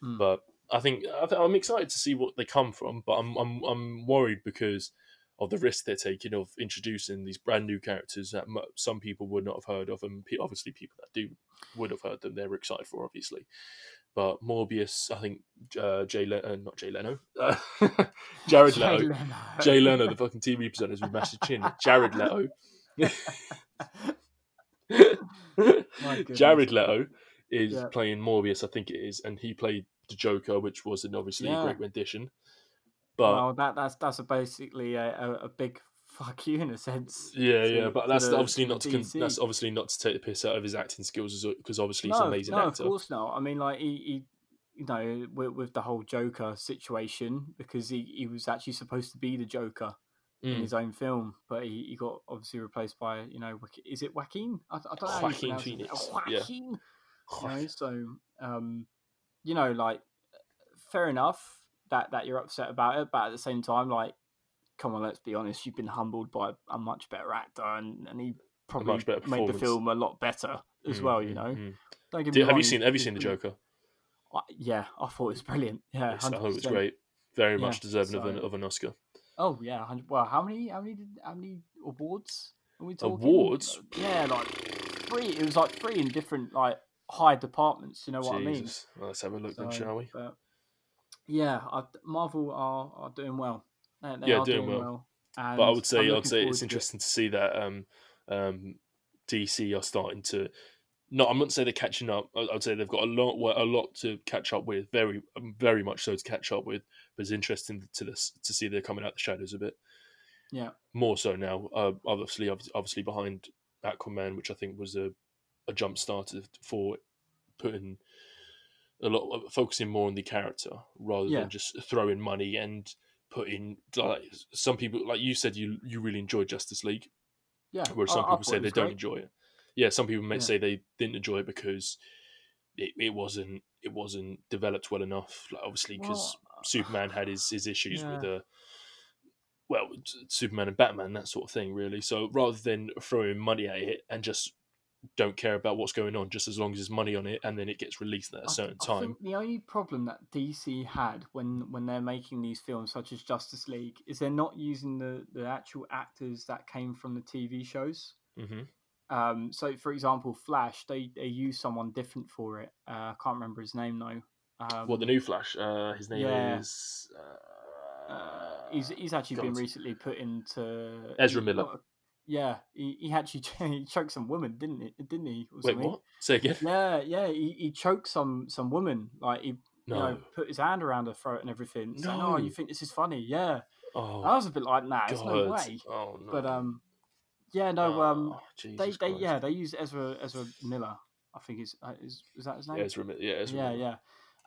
Mm. But I think I th- I'm excited to see what they come from. But I'm I'm I'm worried because of the risk they're taking of introducing these brand new characters that some people would not have heard of, and obviously people that do would have heard them. They're excited for obviously. But Morbius, I think uh, Jay Leno, not Jay Leno, uh, Jared Jay Leto, Leno. Jay Leno, the fucking TV presenters with massive chin, Jared Leto. Jared Leto is Yeah. playing Morbius, I think it is, and he played the Joker, which was an obviously a Yeah. great rendition. But well, that that's that's a basically a, a, a big fuck you in a sense. yeah, to- yeah, but that's the- obviously not to con- that's obviously not to take the piss out of his acting skills, because obviously he's an amazing no, actor. of course not. I mean, like he, he you know, with, with the whole Joker situation, because he, he was actually supposed to be the Joker in Mm. his own film, but he, he got obviously replaced by you know, is it Joaquin? I, I don't know. Joaquin. Phoenix, Oh, yeah. You know, so um, you know, like fair enough that that you're upset about it, but at the same time, like, come on, let's be honest, you've been humbled by a much better actor, and and he probably made the film a lot better as Mm, well. You mm, know, mm. don't get me Did- have wrong, you seen Have you seen the. Joker? I- yeah, I thought it was brilliant. Yeah, I thought it was great. Very Yeah, much deserving of, an, of an Oscar. Oh yeah, 100 well, how many, how many, how many awards are we talking? Awards? Yeah, like three. It was like three in different like high departments. You know what I mean? Jesus. Well, let's have a look then, shall we? But yeah, I, Marvel are, are doing well. They, they Yeah, are doing doing, well. well. But I would say I'd say it's to it. interesting to see that um, um, DC are starting to. No, I'm not saying they're catching up. I- I'd say they've got a lot, a lot to catch up with. Very, um, very much so to catch up with. But it's interesting to this to see they're coming out the shadows a bit Yeah, more so now. Uh, obviously, obviously behind Aquaman, which I think was a a jump starter for putting a lot of focusing more on the character rather Yeah. than just throwing money and putting like some people like you said you you really enjoy Justice League yeah. whereas some I people thought say they don't great. enjoy it. Yeah, some people may Yeah. say they didn't enjoy it because it, it wasn't it wasn't developed well enough. Like obviously, because Well, Superman had his, his issues with Yeah. uh well, Superman and Batman, that sort of thing, really. So rather than throwing money at it and just don't care about what's going on, just as long as there's money on it and then it gets released at a certain I time. think the only problem that DC had when when they're making these films, such as Justice League, is they're not using the the actual actors that came from the TV shows. hmm Um, so, for example, Flash, they they use someone different for it. Uh, I can't remember his name though. Um, well, the new Flash, uh, his name yeah. is. Uh, uh, he's he's actually been recently put into Ezra Miller. Yeah, he, he actually he choked some woman, didn't he? Didn't he? Wait, what? Say again? Yeah, yeah. He, he choked some some woman. Like he No. you know put his hand around her throat and everything. Saying, "Oh, you think this is funny?" Yeah, oh, I was a bit like, "Nah, there's no way." Oh, no. But um, yeah, no. Um, Oh, they Jesus they Christ. yeah they use Ezra Ezra Miller. I think is uh, is is that his name? Ezra, Mi- yeah, Ezra yeah, Miller. yeah.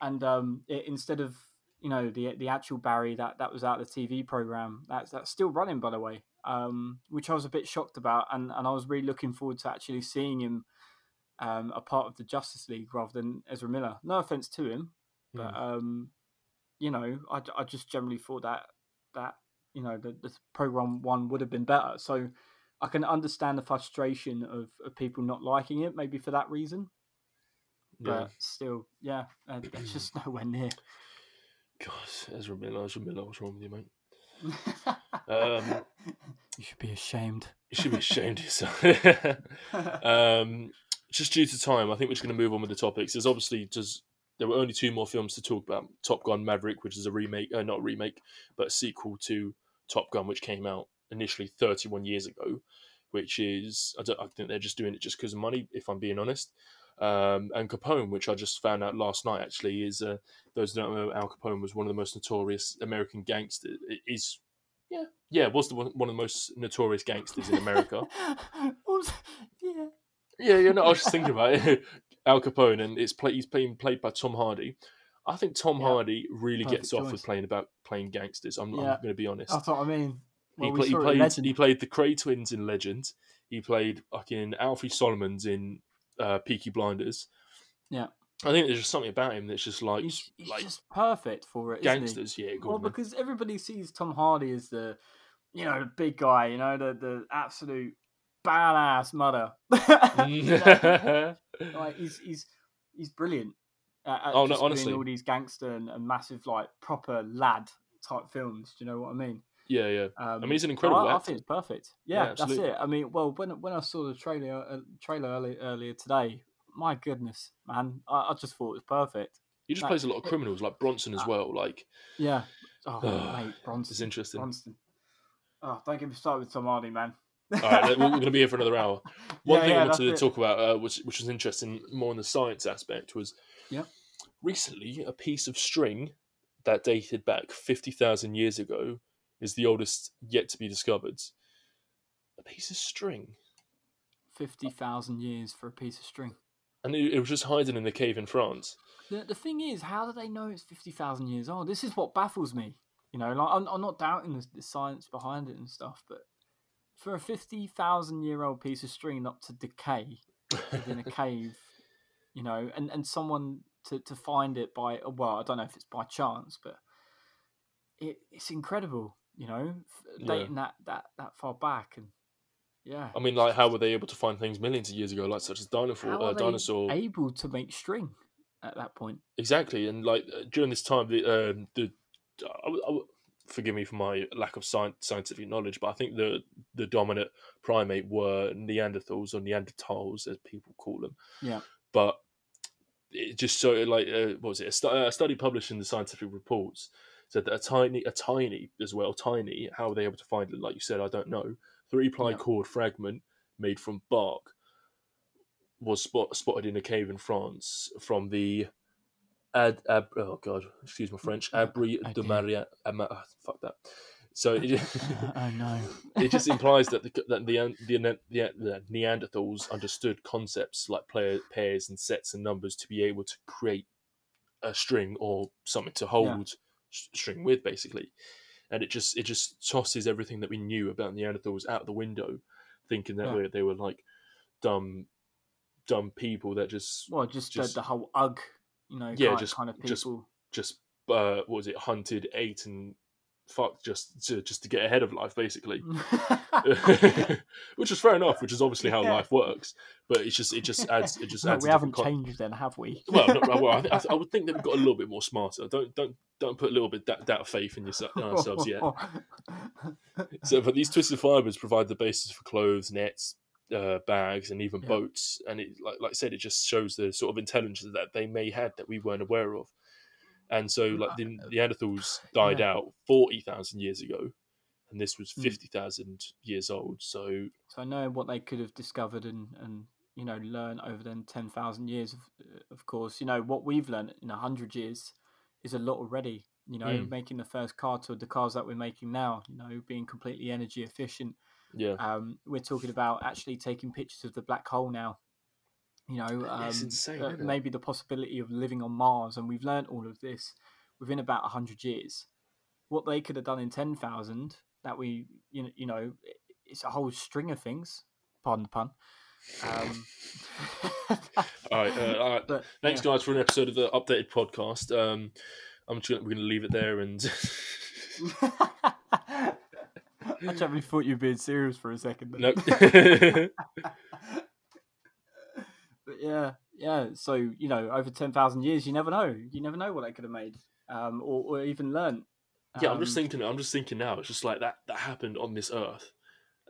And um, i instead of you know the the actual Barry that that was out of the TV program, that's that's still running by the way. Um, which I was a bit shocked about, and and I was really looking forward to actually seeing him um a part of the Justice League rather than Ezra Miller. No offense to him, but Mm. um, you know, I, I just generally thought that that you know the, the program one would have been better. So I can understand the frustration of, of people not liking it, maybe for that reason. Yeah. But still, yeah, uh, it's just nowhere near. God, Ezra Miller, Ezra Miller, what's wrong with you, mate? Um, you should be ashamed. You should be ashamed of yourself. um, just due to time, I think we're just going to move on with the topics. There's obviously just there were only two more films to talk about: Top Gun Maverick, which is a remake, uh, not a remake, but a sequel to Top Gun, which came out initially 31 years ago. Which is I, don't, I think they're just doing it just because of money, if I'm being honest. Um, and Capone, which I just found out last night, actually is uh, those who don't know Al Capone was one of the most notorious American gangsters. Is yeah, yeah, was the one, one of the most notorious gangsters in America. Yeah. Yeah, yeah, no, I was just thinking about it. Al Capone, and it's play, he's being played by Tom Hardy. I think Tom Yeah. Hardy really Perfect gets off choice. with playing about playing gangsters. I'm, I'm going to be honest. That's what I mean. Well, he, play, he saw it in played he played the Kray twins in Legend. He played fucking Alfie Solomons in uh, Peaky Blinders. Yeah. I think there's just something about him that's just like He's, he's like just perfect for it. gangsters. Yeah, Well, because everybody sees Tom Hardy as the, you know, the big guy, you know, the the absolute badass mother. Mm. You like he's he's he's brilliant. At, at Oh, no, honestly. all these gangster and, and massive like proper lad type films. Do you know what I mean? Yeah, yeah. Um, mean, he's an so incredible I, I think it's perfect. Yeah, Yeah, that's it. I mean, well, when when I saw the trailer uh, trailer early, earlier today, my goodness, man, I, I just thought it was perfect. He just Like, plays a lot of criminals, like Bronson as uh, well. Like Yeah. Oh, mate, it's Bronson. interesting. Bronson. Oh, don't get me started with Tom Hardy, man. All right, we're going to be here for another hour. One Yeah, thing yeah, I wanted to it. talk about, uh, which, which was interesting, more on the science aspect, was yeah. recently a piece of string that dated back 50,000 years ago is the oldest yet to be discovered. A piece of string. Fifty thousand years for a piece of string. And it, it was just hiding in the cave in France. The, the thing is, how do they know it's fifty thousand years old? This is what baffles me. You know, like I'm, I'm not doubting the, the science behind it and stuff, but for a fifty thousand year old piece of string not to decay within a cave, you know, and, and someone to, to find it by well, I don't know if it's by chance, but it, it's incredible. You know, f- Yeah. dating that, that that far back and yeah. I mean, like, how were they able to find things millions of years ago, like such as dinosaur, How uh, dinosaur? able to make string at that point? Exactly, and like uh, during this time, the um, the I, I forgive me for my lack of science, scientific knowledge, but I think the the dominant primate were Neanderthals or Neanderthals, as people call them. Yeah. But it just so like uh, what was it a, stu- a study published in the scientific reports said that a tiny a tiny as well tiny how were they able to find it like you said I don't know three ply Yeah. cord fragment made from bark was spot, spotted in a cave in France from the Ad, ab, oh god excuse my French Abri Oh de. Maria Ama- ah, fuck that so it, oh no. it just implies that the that the the, the, the Neanderthals understood concepts like player pairs and sets and numbers to be able to create a string or something to hold string with, basically. And it just it just tosses everything that we knew about Neanderthals out the window, thinking that Yeah. they were like dumb dumb people that just Well, just, Just- the, the whole UG, you know, Yeah, kind, just- kind of just- just uh, what was it hunted, ate, and fucked just to just to get ahead of life, basically. which is fair enough, which is obviously how Yeah. life works. But it's just it just adds it just No, adds. we haven't con- changed then, have we? Well, not, well, I, I, I would think that we've got a little bit more smarter. Don't don't don't put a little bit doubt, doubt faith in, yourself, in ourselves yet. So, but these twisted fibers provide the basis for clothes, nets, uh, bags, and even Yeah. boats. And it, like like I said, it just shows the sort of intelligence that they may had that we weren't aware of. And so, like the Neanderthals died Yeah. out forty thousand years ago, and this was Mm. fifty thousand years old. So so I know what they could have discovered and, and you know learn over then ten thousand years. Of, of course, you know what we've learned in hundred years is a lot already. You know, Mm. making the first car to the cars that we're making now. You know, being completely energy efficient. yeah, Um, we're talking about actually taking pictures of the black hole now. You know, um, insane, uh, maybe the possibility of living on Mars, and we've learned all of this within about hundred years. What they could have done in ten thousand, that we, you know, you know, it's a whole string of things. Pardon the pun. Um, all right, uh, all right. but, Thanks, yeah. guys, for an episode of the updated podcast. Um, I'm just gonna, we're going to leave it there, and I actually thought you were being serious for a second. no. but yeah, yeah. So you know, over ten thousand years, you never know. You never know what they could have made, um, or, or even learned. yeah, I'm just Um, thinking. I'm just thinking now. It's just like that. That happened on this earth.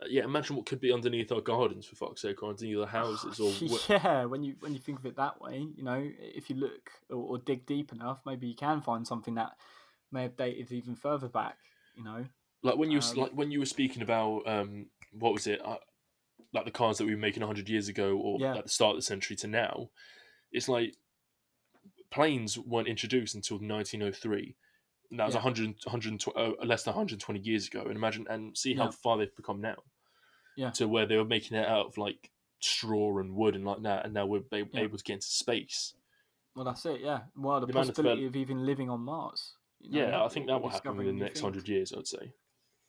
Uh, yeah, imagine what could be underneath our gardens, for fuck's sake, or underneath the houses, or wh- yeah, when you when you think of it that way, you know, if you look or, or dig deep enough, maybe you can find something that may have dated even further back. You know, like when you um, like when you were speaking about um, what was it? Uh, like the cars that we were making 100 years ago, or Yeah. at the start of the century to now. It's like planes weren't introduced until 1903. And that was Yeah. 100, 120, uh, less than 120 years ago. And imagine and see how Yeah. far they've become now. Yeah. To where they were making it out of like straw and wood and like that, and now we're ba- Yeah. able to get into space. well, that's it. Yeah, well, the, The amount of possibility of even living on Mars. you know, yeah, I think that will happen in the next things. hundred years. I'd say.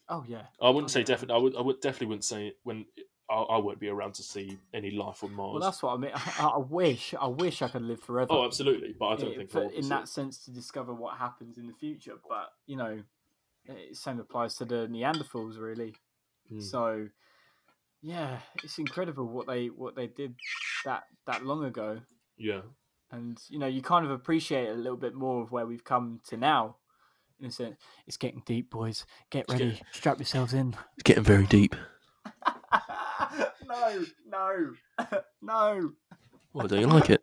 Oh yeah, I wouldn't say yeah. definitely. I would. I would definitely wouldn't say when I, I won't be around to see any life on Mars. Well, that's what I mean. I, I wish, I wish I could live forever. oh, absolutely. But I don't eh, think for- in that sense to discover what happens in the future. But you know, same applies to the Neanderthals, really. Mm. So, yeah, it's incredible what they what they did that that long ago, Yeah. and you know, you kind of appreciate a little bit more of where we've come to now. In a sense, it's getting deep, boys. Get ready, getting- strap yourselves in. It's getting very deep. No, no, no. Well, do you like it?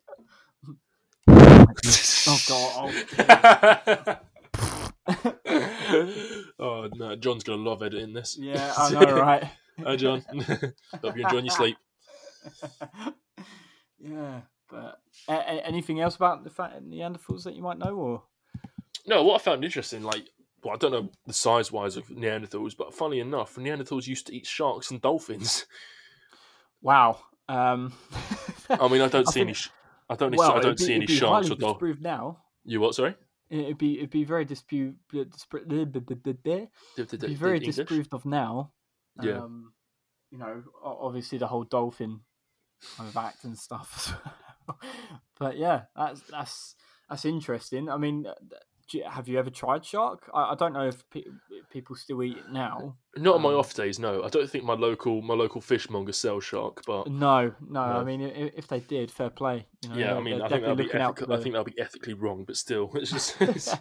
Oh god. oh no, John's gonna love editing this. Yeah, I know, right? Hi, John. Hope you're enjoying your sleep. yeah, but a- a- anything else about the fat Neanderthals that you might know, or No, what I found interesting, like, well, I don't know the size wise of Neanderthals, but funny enough, Neanderthals used to eat sharks and dolphins. Wow. Um, I mean, I don't I see any. think- Sh- I don't. well, I don't be- see any sharks or disproved now. You what? Sorry. It'd be it'd be very dispute dispro- be very English? disproved of now. Yeah. Um, you know, obviously the whole dolphin kind of act and stuff. but yeah, that's that's that's interesting. I mean, uh, you, have you ever tried shark? I, I don't know if pe- people still eat it now. Not on my Um, off days. No, I don't think my local my local fishmonger sells shark, but No, no. I mean, i- if they did, fair play. You know, yeah, I they're- mean, they're I think that'll definitely be looking out ethical, I the- think that'll be ethically wrong, but still, it's just it's,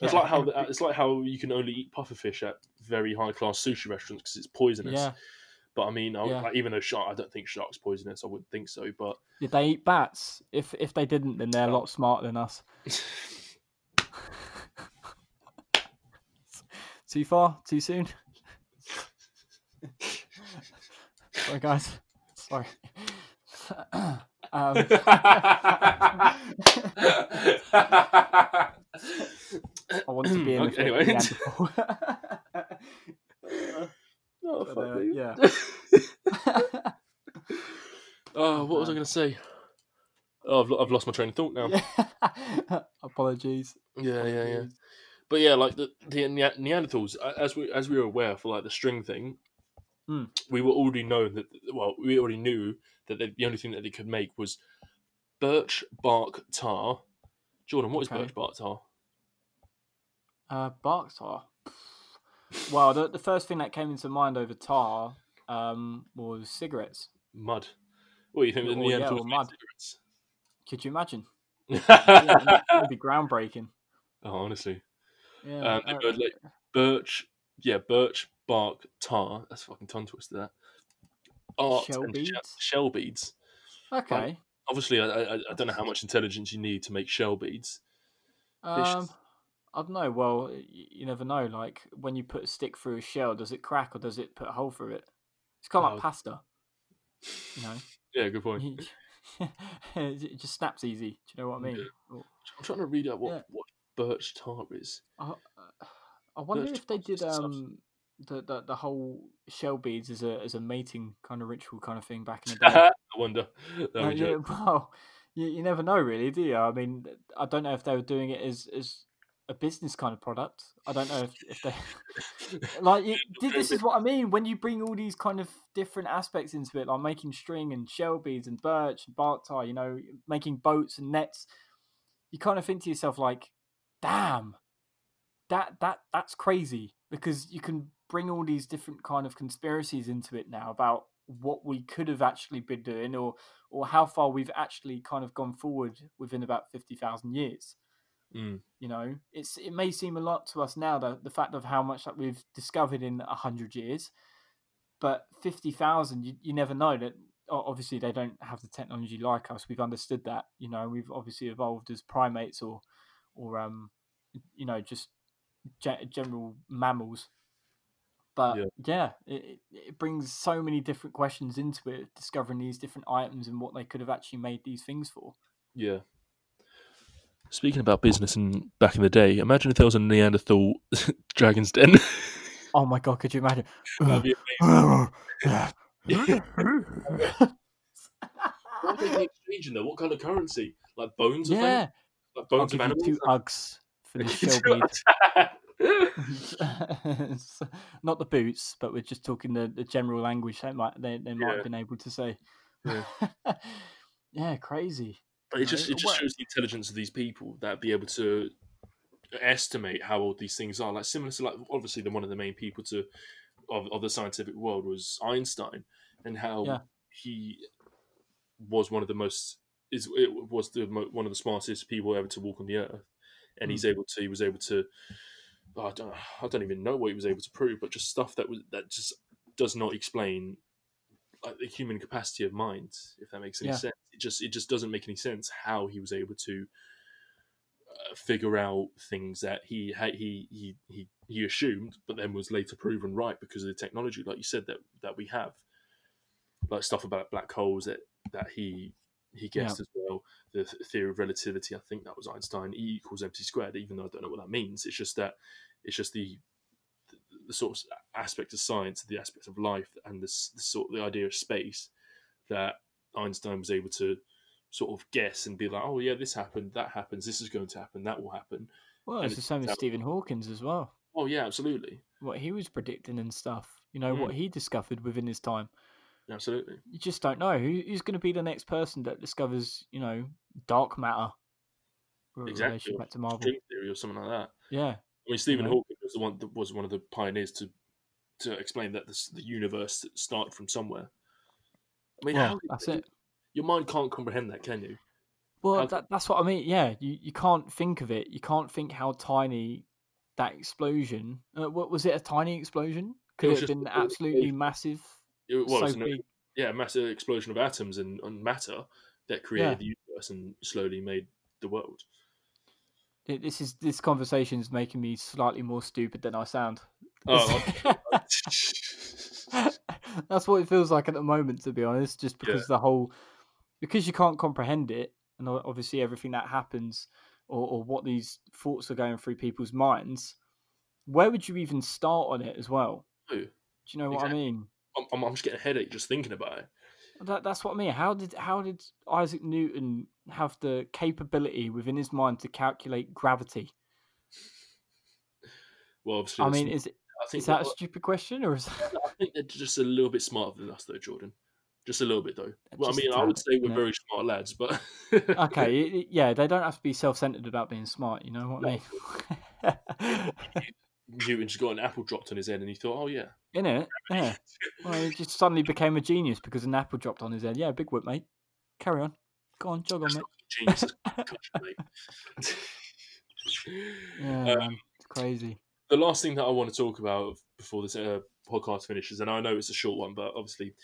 it's like how the- it's like how you can only eat pufferfish at very high class sushi restaurants because it's poisonous. Yeah, But I mean, I, Yeah. like, even though shark, I don't think sharks poisonous. I wouldn't think so. But Did they eat bats? If if they didn't, then they're a lot smarter than us. Too far? Too soon? Sorry, guys. Sorry. um, I want to be in Okay, anyway. Neanderthal. oh, But, uh, yeah. Oh, what was I going to say? Oh, I've, I've lost my train of thought now. Yeah. Apologies. Yeah, yeah, yeah. But yeah, like the the Neanderthals, as we as we were aware for like the string thing, Hmm. we were already known that. Well, we already knew that the, the only thing that they could make was birch bark tar. Jordan, what is Okay. birch bark tar? Uh, bark tar. Well, the, the first thing that came into mind over tar um, was cigarettes. Mud. What do you think? The Or, yeah, Neanderthals made mud. cigarettes? Could you imagine? Yeah, it'd be groundbreaking. oh, honestly, Yeah. Um, like- birch. Yeah, birch bark tar. That's a fucking tongue twister. That. Art Shell beads? shell beads. okay. Obviously, I, I, I don't know how much intelligence you need to make shell beads. Um, I don't know. Well, y- you never know. Like when you put a stick through a shell, does it crack or does it put a hole through it? It's kind of Oh. like pasta. You know, Yeah, good point. You- it just snaps easy. Do you know what I mean? Or- I'm trying to read out what, Yeah. what birch tar is. I, I wonder Birch if they did um the, the the whole shell beads as a as a mating kind of ritual kind of thing back in the day. I wonder. Uh, yeah, well, you, you never know, really, do you? I mean, I don't know if they were doing it as as a business kind of product. I don't know if, if they like. Th- this is what I mean when you bring all these kind of different aspects into it, like making string and shell beads and birch and bark tie. You know, making boats and nets. You kind of think to yourself, like, "Damn, that that that's crazy," because you can bring all these different kind of conspiracies into it now about what we could have actually been doing or or how far we've actually kind of gone forward within about 50,000 years Mm, you know it's it may seem a lot to us now the, the fact of how much that we've discovered in 100 years but 50,000 you, you never know that obviously they don't have the technology like us we've understood that you know we've obviously evolved as primates or or um you know just ge- general mammals but Yeah. yeah, it- it brings so many different questions into it discovering these different items and what they could have actually made these things for yeah. Speaking about business and back in the day, imagine if there was a Neanderthal dragon's den. oh my god could you imagine That'd be amazing. What would they exchanging though? What kind of currency? Like bones? Of yeah? Like i'll bones of give you animals? two uggs for the shell not the boots, but we're just talking the, the general language they might they, they might Yeah. have been able to say. Yeah. Yeah, crazy. It just it just shows the intelligence of these people that be able to estimate how old these things are. Like similar to like obviously the one of the main people to of, of the scientific world was Einstein, and how Yeah. he was one of the most is it was the one of the smartest people ever to walk on the earth, and Hmm. he's able to he was able to I don't I don't even know what he was able to prove, but just stuff that was that just does not explain like the human capacity of mind, if that makes any Yeah. sense. It just it just doesn't make any sense how he was able to uh, figure out things that he had he, he he he assumed, but then was later proven right because of the technology, like you said that that we have, like stuff about black holes that that he he guessed as well. The theory of relativity, I think that was Einstein. E equals mc squared, even though I don't know what that means. It's just that it's just the the, sort of aspect of science, the aspect of life, and this, the sort of the idea of space that Einstein was able to sort of guess and be like, oh yeah, this happened, that happens, this is going to happen, that will happen. Well, And it's the same how- Stephen Hawkins as well. Oh yeah, absolutely, What he was predicting and stuff. You know Mm. what he discovered within his time. absolutely. You just don't know who's going to be the next person that discovers, you know, dark matter. Exactly. back to Marvel. String theory or something like that. Yeah, I mean, Stephen know? Was the one that was one of the pioneers to to explain that this, the universe started from somewhere. I mean, well, how, that's it. Your mind can't comprehend that, can you? Well, How- that, that's what I mean. Yeah, you, you can't think of it. You can't think how tiny that explosion. Uh, what was it? A tiny explosion? Could was it have just been absolutely massive? It was so an- yeah, massive explosion of atoms and, and matter that created the universe and slowly made the world. This is this conversation is making me slightly more stupid than I sound. Oh, That's what it feels like at the moment, to be honest. Just Yeah. because the whole, because you can't comprehend it, and obviously everything that happens, or, or what these thoughts are going through people's minds. Where would you even start on it as well? No, Do you know what I mean? I'm, I'm just getting a headache just thinking about it. That, that's what I mean. How did how did Isaac Newton have the capability within his mind to calculate gravity? Well, obviously, I mean, is it, I think is that a stupid question or is I think they're just a little bit smarter than us, though, Jordan. Just a little bit, though. Well, I mean, I would say we're very smart lads, but okay? Yeah, they don't have to be self-centered about being smart. You know what I mean? Newton just got an apple dropped on his head, and he thought, "Oh yeah, In it, yeah. Well, he just suddenly became a genius because an apple dropped on his head. Yeah, big whip, mate. Carry on. Go on, jog on, mate. genius, mate." Yeah, Um, it's crazy. the last thing that I want to talk about before this uh, podcast finishes, and I know it's a short one, but obviously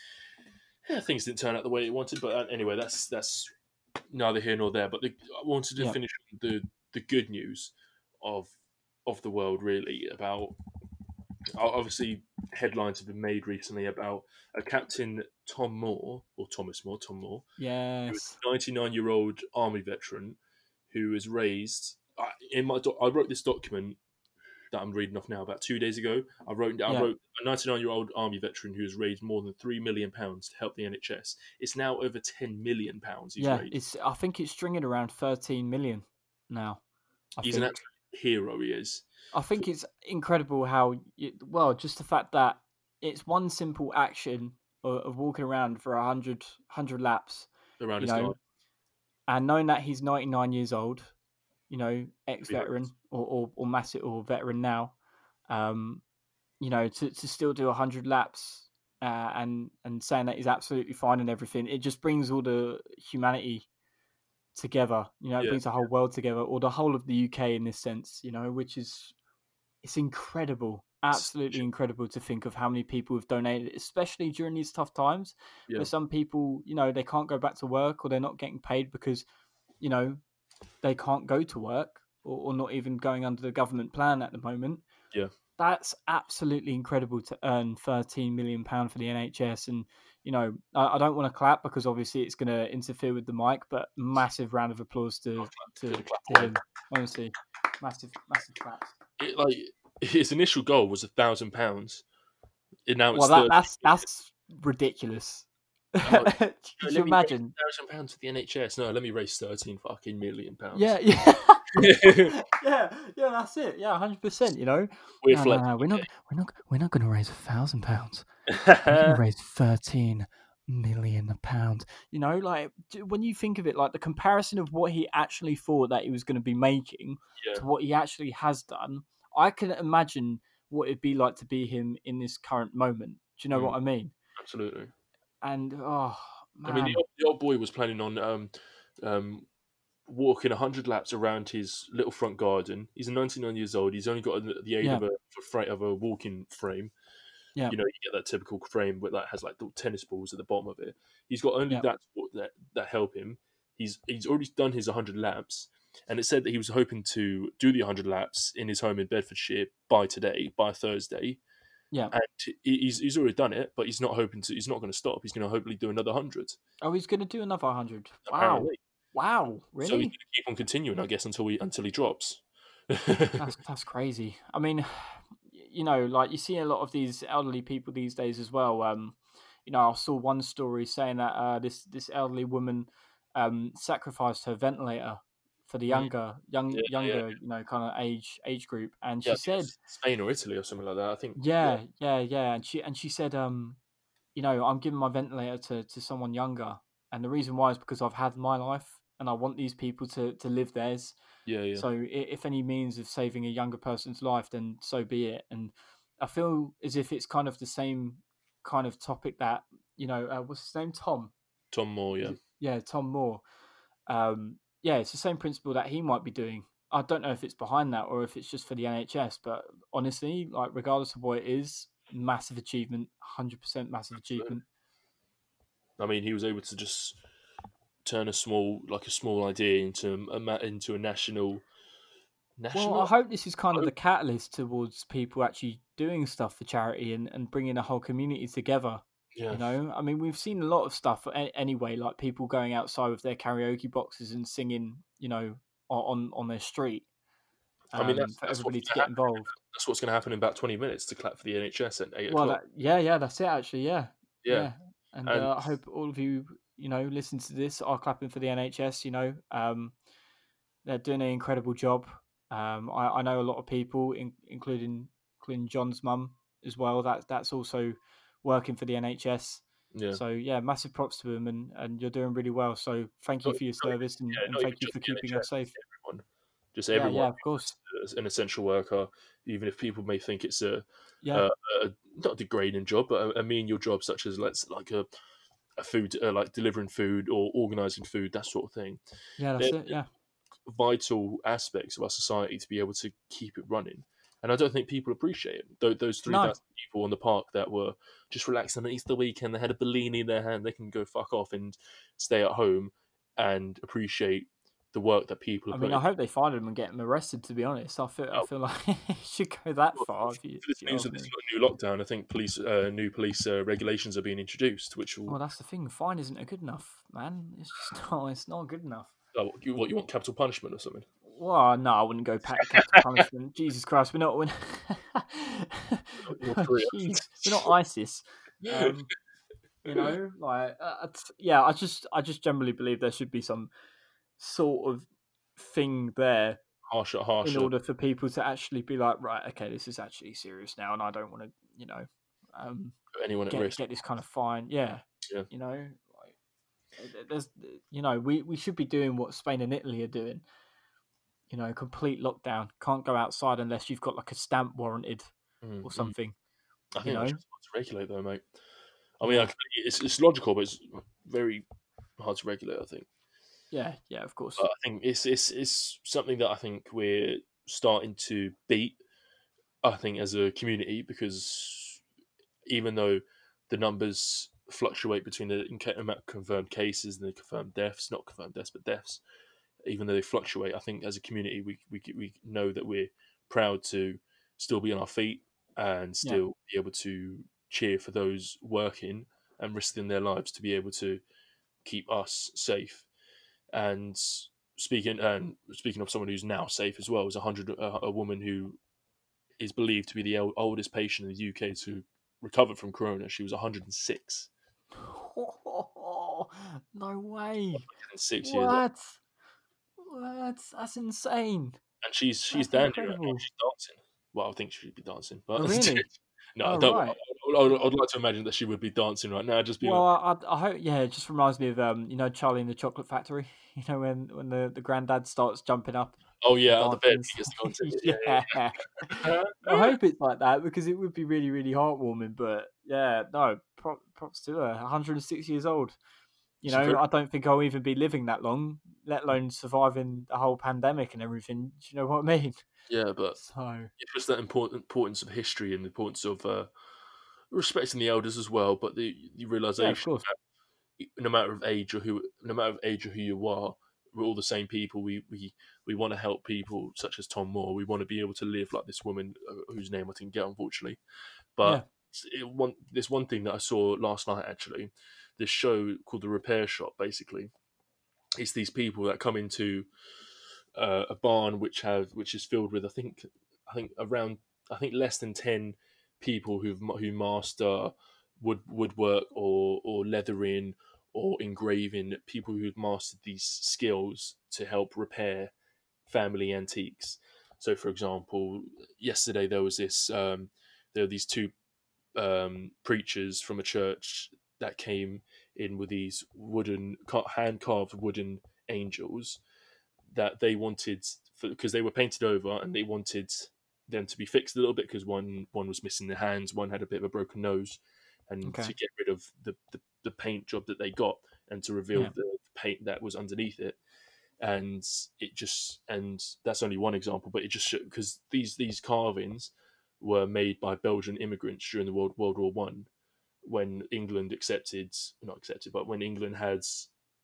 yeah, things didn't turn out the way it wanted. But uh, anyway, that's that's neither here nor there. But the, I wanted to Yeah. finish the the good news of of the world, really about obviously headlines have been made recently about a captain Tom Moore or Thomas Moore, Tom Moore, Yes. 99 year old army veteran who was raised. I, in my, doc- I wrote this document that I'm reading off now about two days ago. I wrote, I Yeah. wrote a 99 year old army veteran who has raised more than three million pounds to help the NHS. It's now over 10 million pounds. Yeah, raised. it's. I think it's stringing around thirteen million now. I He's an think. absolute hero. He is. I think it's incredible how, you, well, just the fact that it's one simple action of, of walking around for a hundred hundred laps, Around his know, and knowing that he's 99 years old, you know, ex veteran or, or or massive or veteran now, um, you know, to, to still do 100 laps uh, and and saying that he's absolutely fine and everything, it just brings all the humanity together. You know, it Yeah. brings the whole world together, or the whole of the UK in this sense. You know, which is it's incredible, absolutely Sure. incredible to think of how many people have donated, especially during these tough times. Yeah. Where some people, you know, they can't go back to work or they're not getting paid because, you know, they can't go to work or, or not even going under the government plan at the moment. Yeah. That's absolutely incredible to earn thirteen million pound for the NHS, and you know I, I don't want to clap because obviously it's going to interfere with the mic, but massive round of applause to oh, to, to him. Honestly, massive massive claps. It, like his initial goal was a thousand pounds. And now it's Well, that, that's that's ridiculous. Oh, Could let you raise imagine? thousand pounds to the NHS. No, let me raise thirteen fucking million pounds. Yeah, yeah, yeah, yeah. That's it. Yeah, hundred percent. You know, we're no, no, no, we're not. We're not. We're not going to raise a thousand pounds. We're going to raise thirteen million pounds. You know, like when you think of it, like the comparison of what he actually thought that he was going to be making Yeah. to what he actually has done, I can imagine what it'd be like to be him in this current moment. Do you know Mm. what I mean? Absolutely. And oh man, I mean, the old, the old boy was planning on um, um, walking 100 laps around his little front garden. He's 99 years old. He's only got the aid Yeah. of, a, of a fra- of a walking frame. Yeah. You know, you get that typical frame with that has like little tennis balls at the bottom of it. He's got only Yeah. that, that that help him. He's he's already done his 100 laps, and it said that he was hoping to do the 100 laps in his home in Bedfordshire by today, by Thursday. Yeah. and he's he's already done it, but he's not hoping to. He's not going to stop. He's going to hopefully do another hundred. oh, he's going to do another hundred. Wow, wow, So he's really? going to keep on continuing, I guess, until he until he drops. that's that's crazy. I mean, you know, like you see a lot of these elderly people these days as well. Um, you know, I saw one story saying that uh, this this elderly woman um, sacrificed her ventilator for the Mm. younger young Yeah, yeah. younger you know kind of age age group, and she Yeah, I said, Spain or Italy or something like that. I think. yeah, yeah, yeah, and she and she said, um, you know, I'm giving my ventilator to to someone younger, and the reason why is because I've had my life, and I want these people to to live theirs. yeah, yeah. So if any means of saving a younger person's life, then so be it. And I feel as if it's kind of the same kind of topic that you know, uh, what's his name, Tom? Tom Moore, yeah. Yeah, Tom Moore. Um, yeah, it's the same principle that he might be doing. I don't know if it's behind that or if it's just for the NHS, but honestly, like regardless of what it is, massive achievement, hundred percent massive achievement. I mean, he was able to just turn a small, like a small idea into a into a national. National. Well, I hope this is kind of the catalyst towards people actually doing stuff for charity and, and bringing a whole community together. yeah. You know, I mean, we've seen a lot of stuff anyway, like people going outside with their karaoke boxes and singing, you know, on on their street. I mean, um, that's- for that's what's everybody to get happen. involved. That's what's going to happen in about twenty minutes to clap for the NHS at eight Well, o'clock. that, yeah, yeah, that's it. Actually, yeah, yeah. And, And- uh, I hope all of you, you know, listen to this are clapping for the NHS. You know, um, they're doing an incredible job. Um, I, I know a lot of people, in, including including John's mum as well. That that's also working for the NHS. yeah. So yeah, massive props to them, and, and you're doing really well. So thank you for your service, and, yeah, and thank you for keeping us safe. everyone, just Yeah, everyone, yeah, of course. an essential worker, even if people may think it's a, Yeah, a not a degrading job, but a, a menial job, such as let's like a a food, uh, like delivering food or organizing food, that sort of thing. yeah, that's they're- it. Yeah, Vital aspects of our society to be able to keep it running. And I don't think people appreciate it. Tho- Those three No. people on the park that were just relaxing on Easter weekend, they had a Bellini in their hand. They can go fuck off and stay at home and appreciate the work that people are I mean, putting. I hope they find him and get him arrested. To be honest, I feel I Oh. feel like it should go that Well, far. If you, this news of this new lockdown, I think police, uh, new police uh, regulations are being introduced, which will. Well, that's the thing. Fine isn't good enough, man. It's just not. It's not good enough. oh, you, what you want capital punishment or something? Well, no, I wouldn't go pat capital punishment. Jesus Christ, we're not. We're not, we're not ISIS. Um, you know, like uh, yeah. I just, I just generally believe there should be some sort of thing there harsher, in order for people to actually be like, right, okay, this is actually serious now, and I don't want to, you know, um, anyone at get, risk. get this kind of fine. Yeah, Yeah. you know, like there's, you know, we we should be doing what Spain and Italy are doing. You know, complete lockdown. Can't go outside unless you've got like a stamp warranted Mm, or something. I you think know? just hard to regulate, though, mate. I mean, I it's it's logical, but it's very hard to regulate. I think. Yeah, yeah, of course. But I think it's it's it's something that I think we're starting to beat. I think as a community because even though the numbers fluctuate between the amount of confirmed cases and the confirmed deaths, not confirmed deaths but deaths, even though they fluctuate, I think as a community we we we know that we're proud to still be on our feet and still be able to cheer for those working and risking their lives to be able to keep us safe. And speaking and speaking of someone who's now safe as well, is a hundred a, a woman who is believed to be the el- oldest patient in the UK to recover from corona. She was 106, no way. 106 years What? What? That's insane. and she's she's That's dancing. Right now. incredible. She's dancing. Well, I think she should be dancing, but Oh, really? no, Oh, I don't. right. I, I, I'd like to imagine that she would be dancing right now. Just be Well, like, I, I, hope. Yeah, it just reminds me of um, you know, Charlie in the Chocolate Factory. You know, when when the the granddad starts jumping up. oh yeah, on the bed. dancing He gets to go and and take stuff. it. Yeah, yeah. yeah. I hope it's like that because it would be really, really heartwarming. But yeah, no, prop, props to her. 106 years old. You know, very- I don't think I'll even be living that long, let alone surviving the whole pandemic and everything. Do you know what I mean? yeah, but So it's just that important importance of history and the importance of uh, respecting the elders as well. But the, the realization course. that no matter of age or who, no matter of age or who you are, we're all the same people. We we we want to help people such as Tom Moore. We want to be able to live like this woman uh, whose name I didn't get unfortunately. But it, one this one thing that I saw last night actually, this show called The Repair Shop. Basically, it's these people that come into uh, a barn which have which is filled with I think I think around I think less than ten people who who master wood woodwork or or leathering or engraving. People who've mastered these skills to help repair family antiques. So, for example, yesterday there was this um, there were these two um, preachers from a church that came in with these wooden hand carved wooden angels that they wanted because they were painted over and they wanted them to be fixed a little bit because one one was missing the hands, one had a bit of a broken nose, and Okay. to get rid of the, the, the paint job that they got and to reveal Yeah. the paint that was underneath it. And it just and that's only one example, but it just because these these carvings were made by Belgian immigrants during the World World War One, when England accepted not accepted, but when England had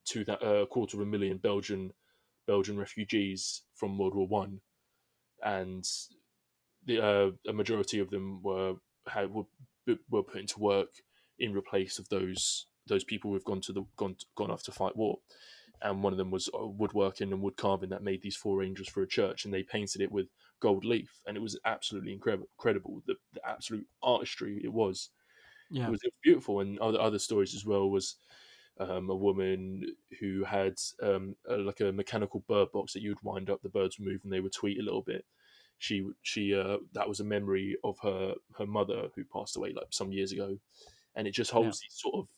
two that a uh, quarter of a million Belgian Belgian refugees from World War One, and the uh, a majority of them were had were, were put into work in replace of those those people who've gone to the gone gone off to fight war. And one of them was uh, woodworking and wood carving that made these four angels for a church, and they painted it with gold leaf, and it was absolutely incredible. Incredible, the, the absolute artistry it was. Yeah, it was, it was beautiful. And other other stories as well was um, a woman who had um, a, like a mechanical bird box that you'd wind up, the birds would move and they would tweet a little bit. She she uh, that was a memory of her her mother who passed away like some years ago, and it just holds yeah. these sort of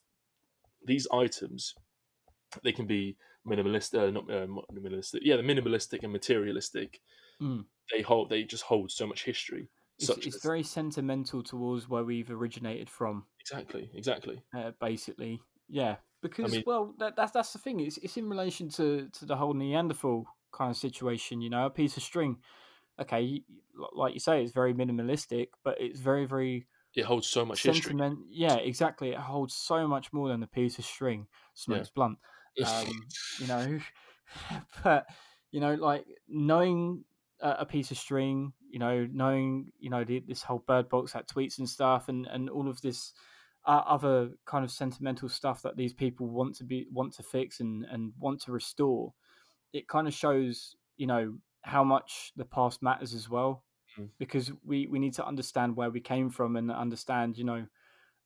these items. They can be minimalist, uh, not uh, minimalistic. Yeah, the minimalistic and materialistic. Mm. They hold. They just hold so much history. It's, it's as... very sentimental towards where we've originated from. Exactly. Exactly. Uh, basically, yeah. Because I mean, well, that, that's that's the thing. It's it's in relation to to the whole Neanderthal kind of situation. You know, a piece of string. Okay, like you say, it's very minimalistic, but it's very very. It holds so much sentiment. History. Yeah, exactly. It holds so much more than a piece of string. Smokes yeah. blunt. Um, you know, but you know, like knowing a, piece of string, you know, knowing you know the, this whole bird box that tweets and stuff, and and all of this uh, other kind of sentimental stuff that these people want to be want to fix and and want to restore it kind of shows you know how much the past matters as well mm. because we we need to understand where we came from and understand you know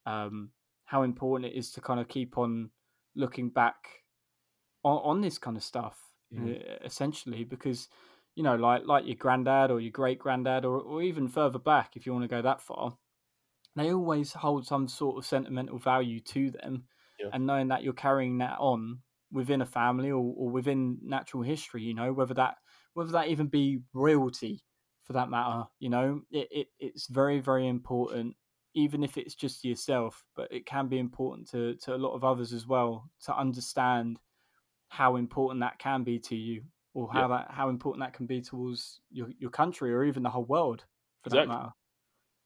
um, how important it is to kind of keep on looking back on, on this kind of stuff mm. essentially because you know like like your granddad or your great granddad or, or even further back if you want to go that far they always hold some sort of sentimental value to them. Yeah. And knowing that you're carrying that on within a family or, or within natural history, you know, whether that whether that even be royalty for that matter, you know, it, it it's very, very important, even if it's just yourself, but it can be important to, to a lot of others as well to understand how important that can be to you or how yeah. that how important that can be towards your, your country or even the whole world for exactly. that matter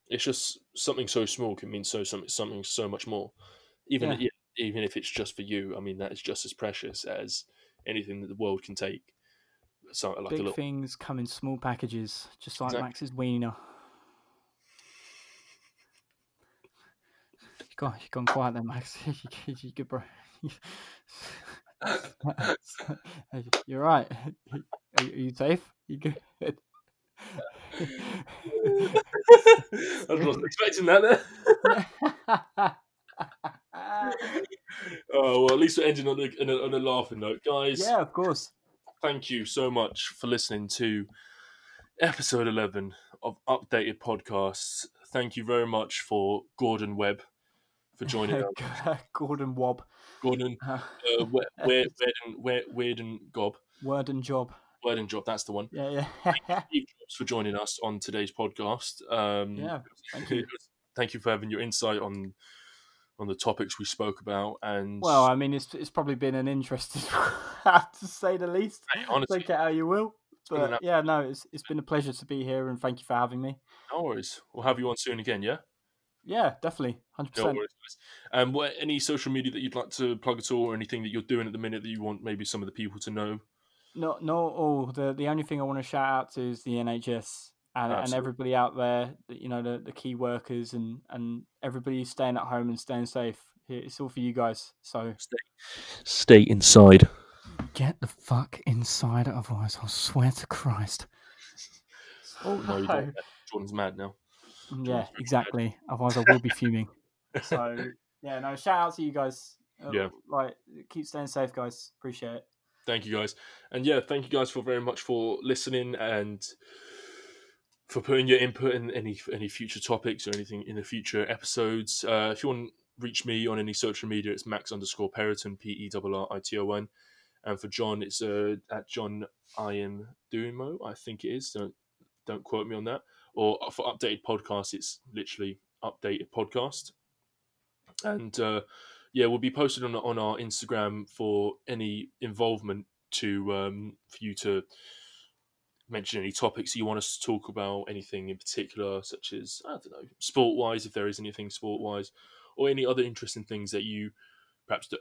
it's just something so small can mean so something something so much more. Even yeah. even if it's just for you, I mean that is just as precious as anything that the world can take. So, like Big little... things come in small packages, just like exactly. Max's wiener. You gone, you gone quiet then, Max. you, good, bro. You're right. Are you, safe? You good? I was not expecting that there. oh well, at least we're ending on a, on a, on a laughing note, guys. Yeah, of course. Thank you so much for listening to episode eleven of Updated Podcasts. Thank you very much for Gordon Webb for joining us. Gordon Wobb. Gordon, uh, weird, weird, and Gob. Word and job. Word and job. That's the one. Yeah, yeah. for joining us on today's podcast. Um, yeah, thank you. thank you for having your insight on on the topics we spoke about. And well, I mean, it's it's probably been an interesting, to say the least. Hey, honestly, take it how you will. But yeah, no, it's it's been a pleasure to be here, and thank you for having me. No worries. We'll have you on soon again. Yeah. Yeah, definitely, hundred no percent. Um, what any social media that you'd like to plug at all, or anything that you're doing at the minute that you want maybe some of the people to know? not not all. The the only thing I want to shout out to is the NHS and, and everybody out there. You know the, the key workers and and everybody staying at home and staying safe. It's all for you guys. So stay, stay inside. Get the fuck inside, otherwise I'll swear to Christ. Oh no, no. Jordan's mad now. Mm, yeah, exactly. Otherwise I will be fuming. So yeah, no. Shout out to you guys. Uh, yeah. Like, keep staying safe, guys. Appreciate it thank you guys and yeah thank you guys for very much for listening and for putting your input in any any future topics or anything in the future episodes. Uh, if you want to reach me on any social media it's max underscore periton p-e-r-r-i-t-o-n and for john it's uh, at john ian dumo i think it is. Don't don't quote me on that. Or for updated podcast it's literally updated podcast. And uh, yeah, we'll be posted on on our Instagram for any involvement to um, for you to mention any topics you want us to talk about, anything in particular, such as I don't know, sport wise, if there is anything sport wise, or any other interesting things that you perhaps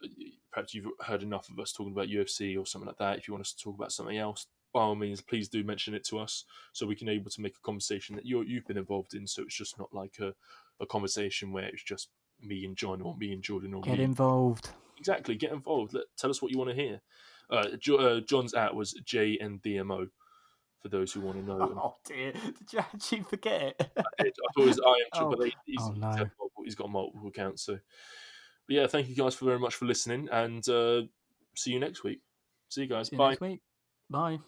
perhaps you've heard enough of us talking about UFC or something like that. If you want us to talk about something else, by all means, please do mention it to us so we can able to make a conversation that you you've been involved in. So it's just not like a, a conversation where it's just me and John or me and Jordan or Get me. involved. Exactly, get involved. Let, tell us what you want to hear. Uh, jo- uh, John's at was J and DMO for those who want to know. Oh dear! Did you actually forget it? I, thought it was I am Oh, Triple H. He's, oh, no. multiple, he's got multiple accounts. So, but yeah, thank you guys for very much for listening, and uh, see you next week. See you guys. See you Bye. next week. Bye.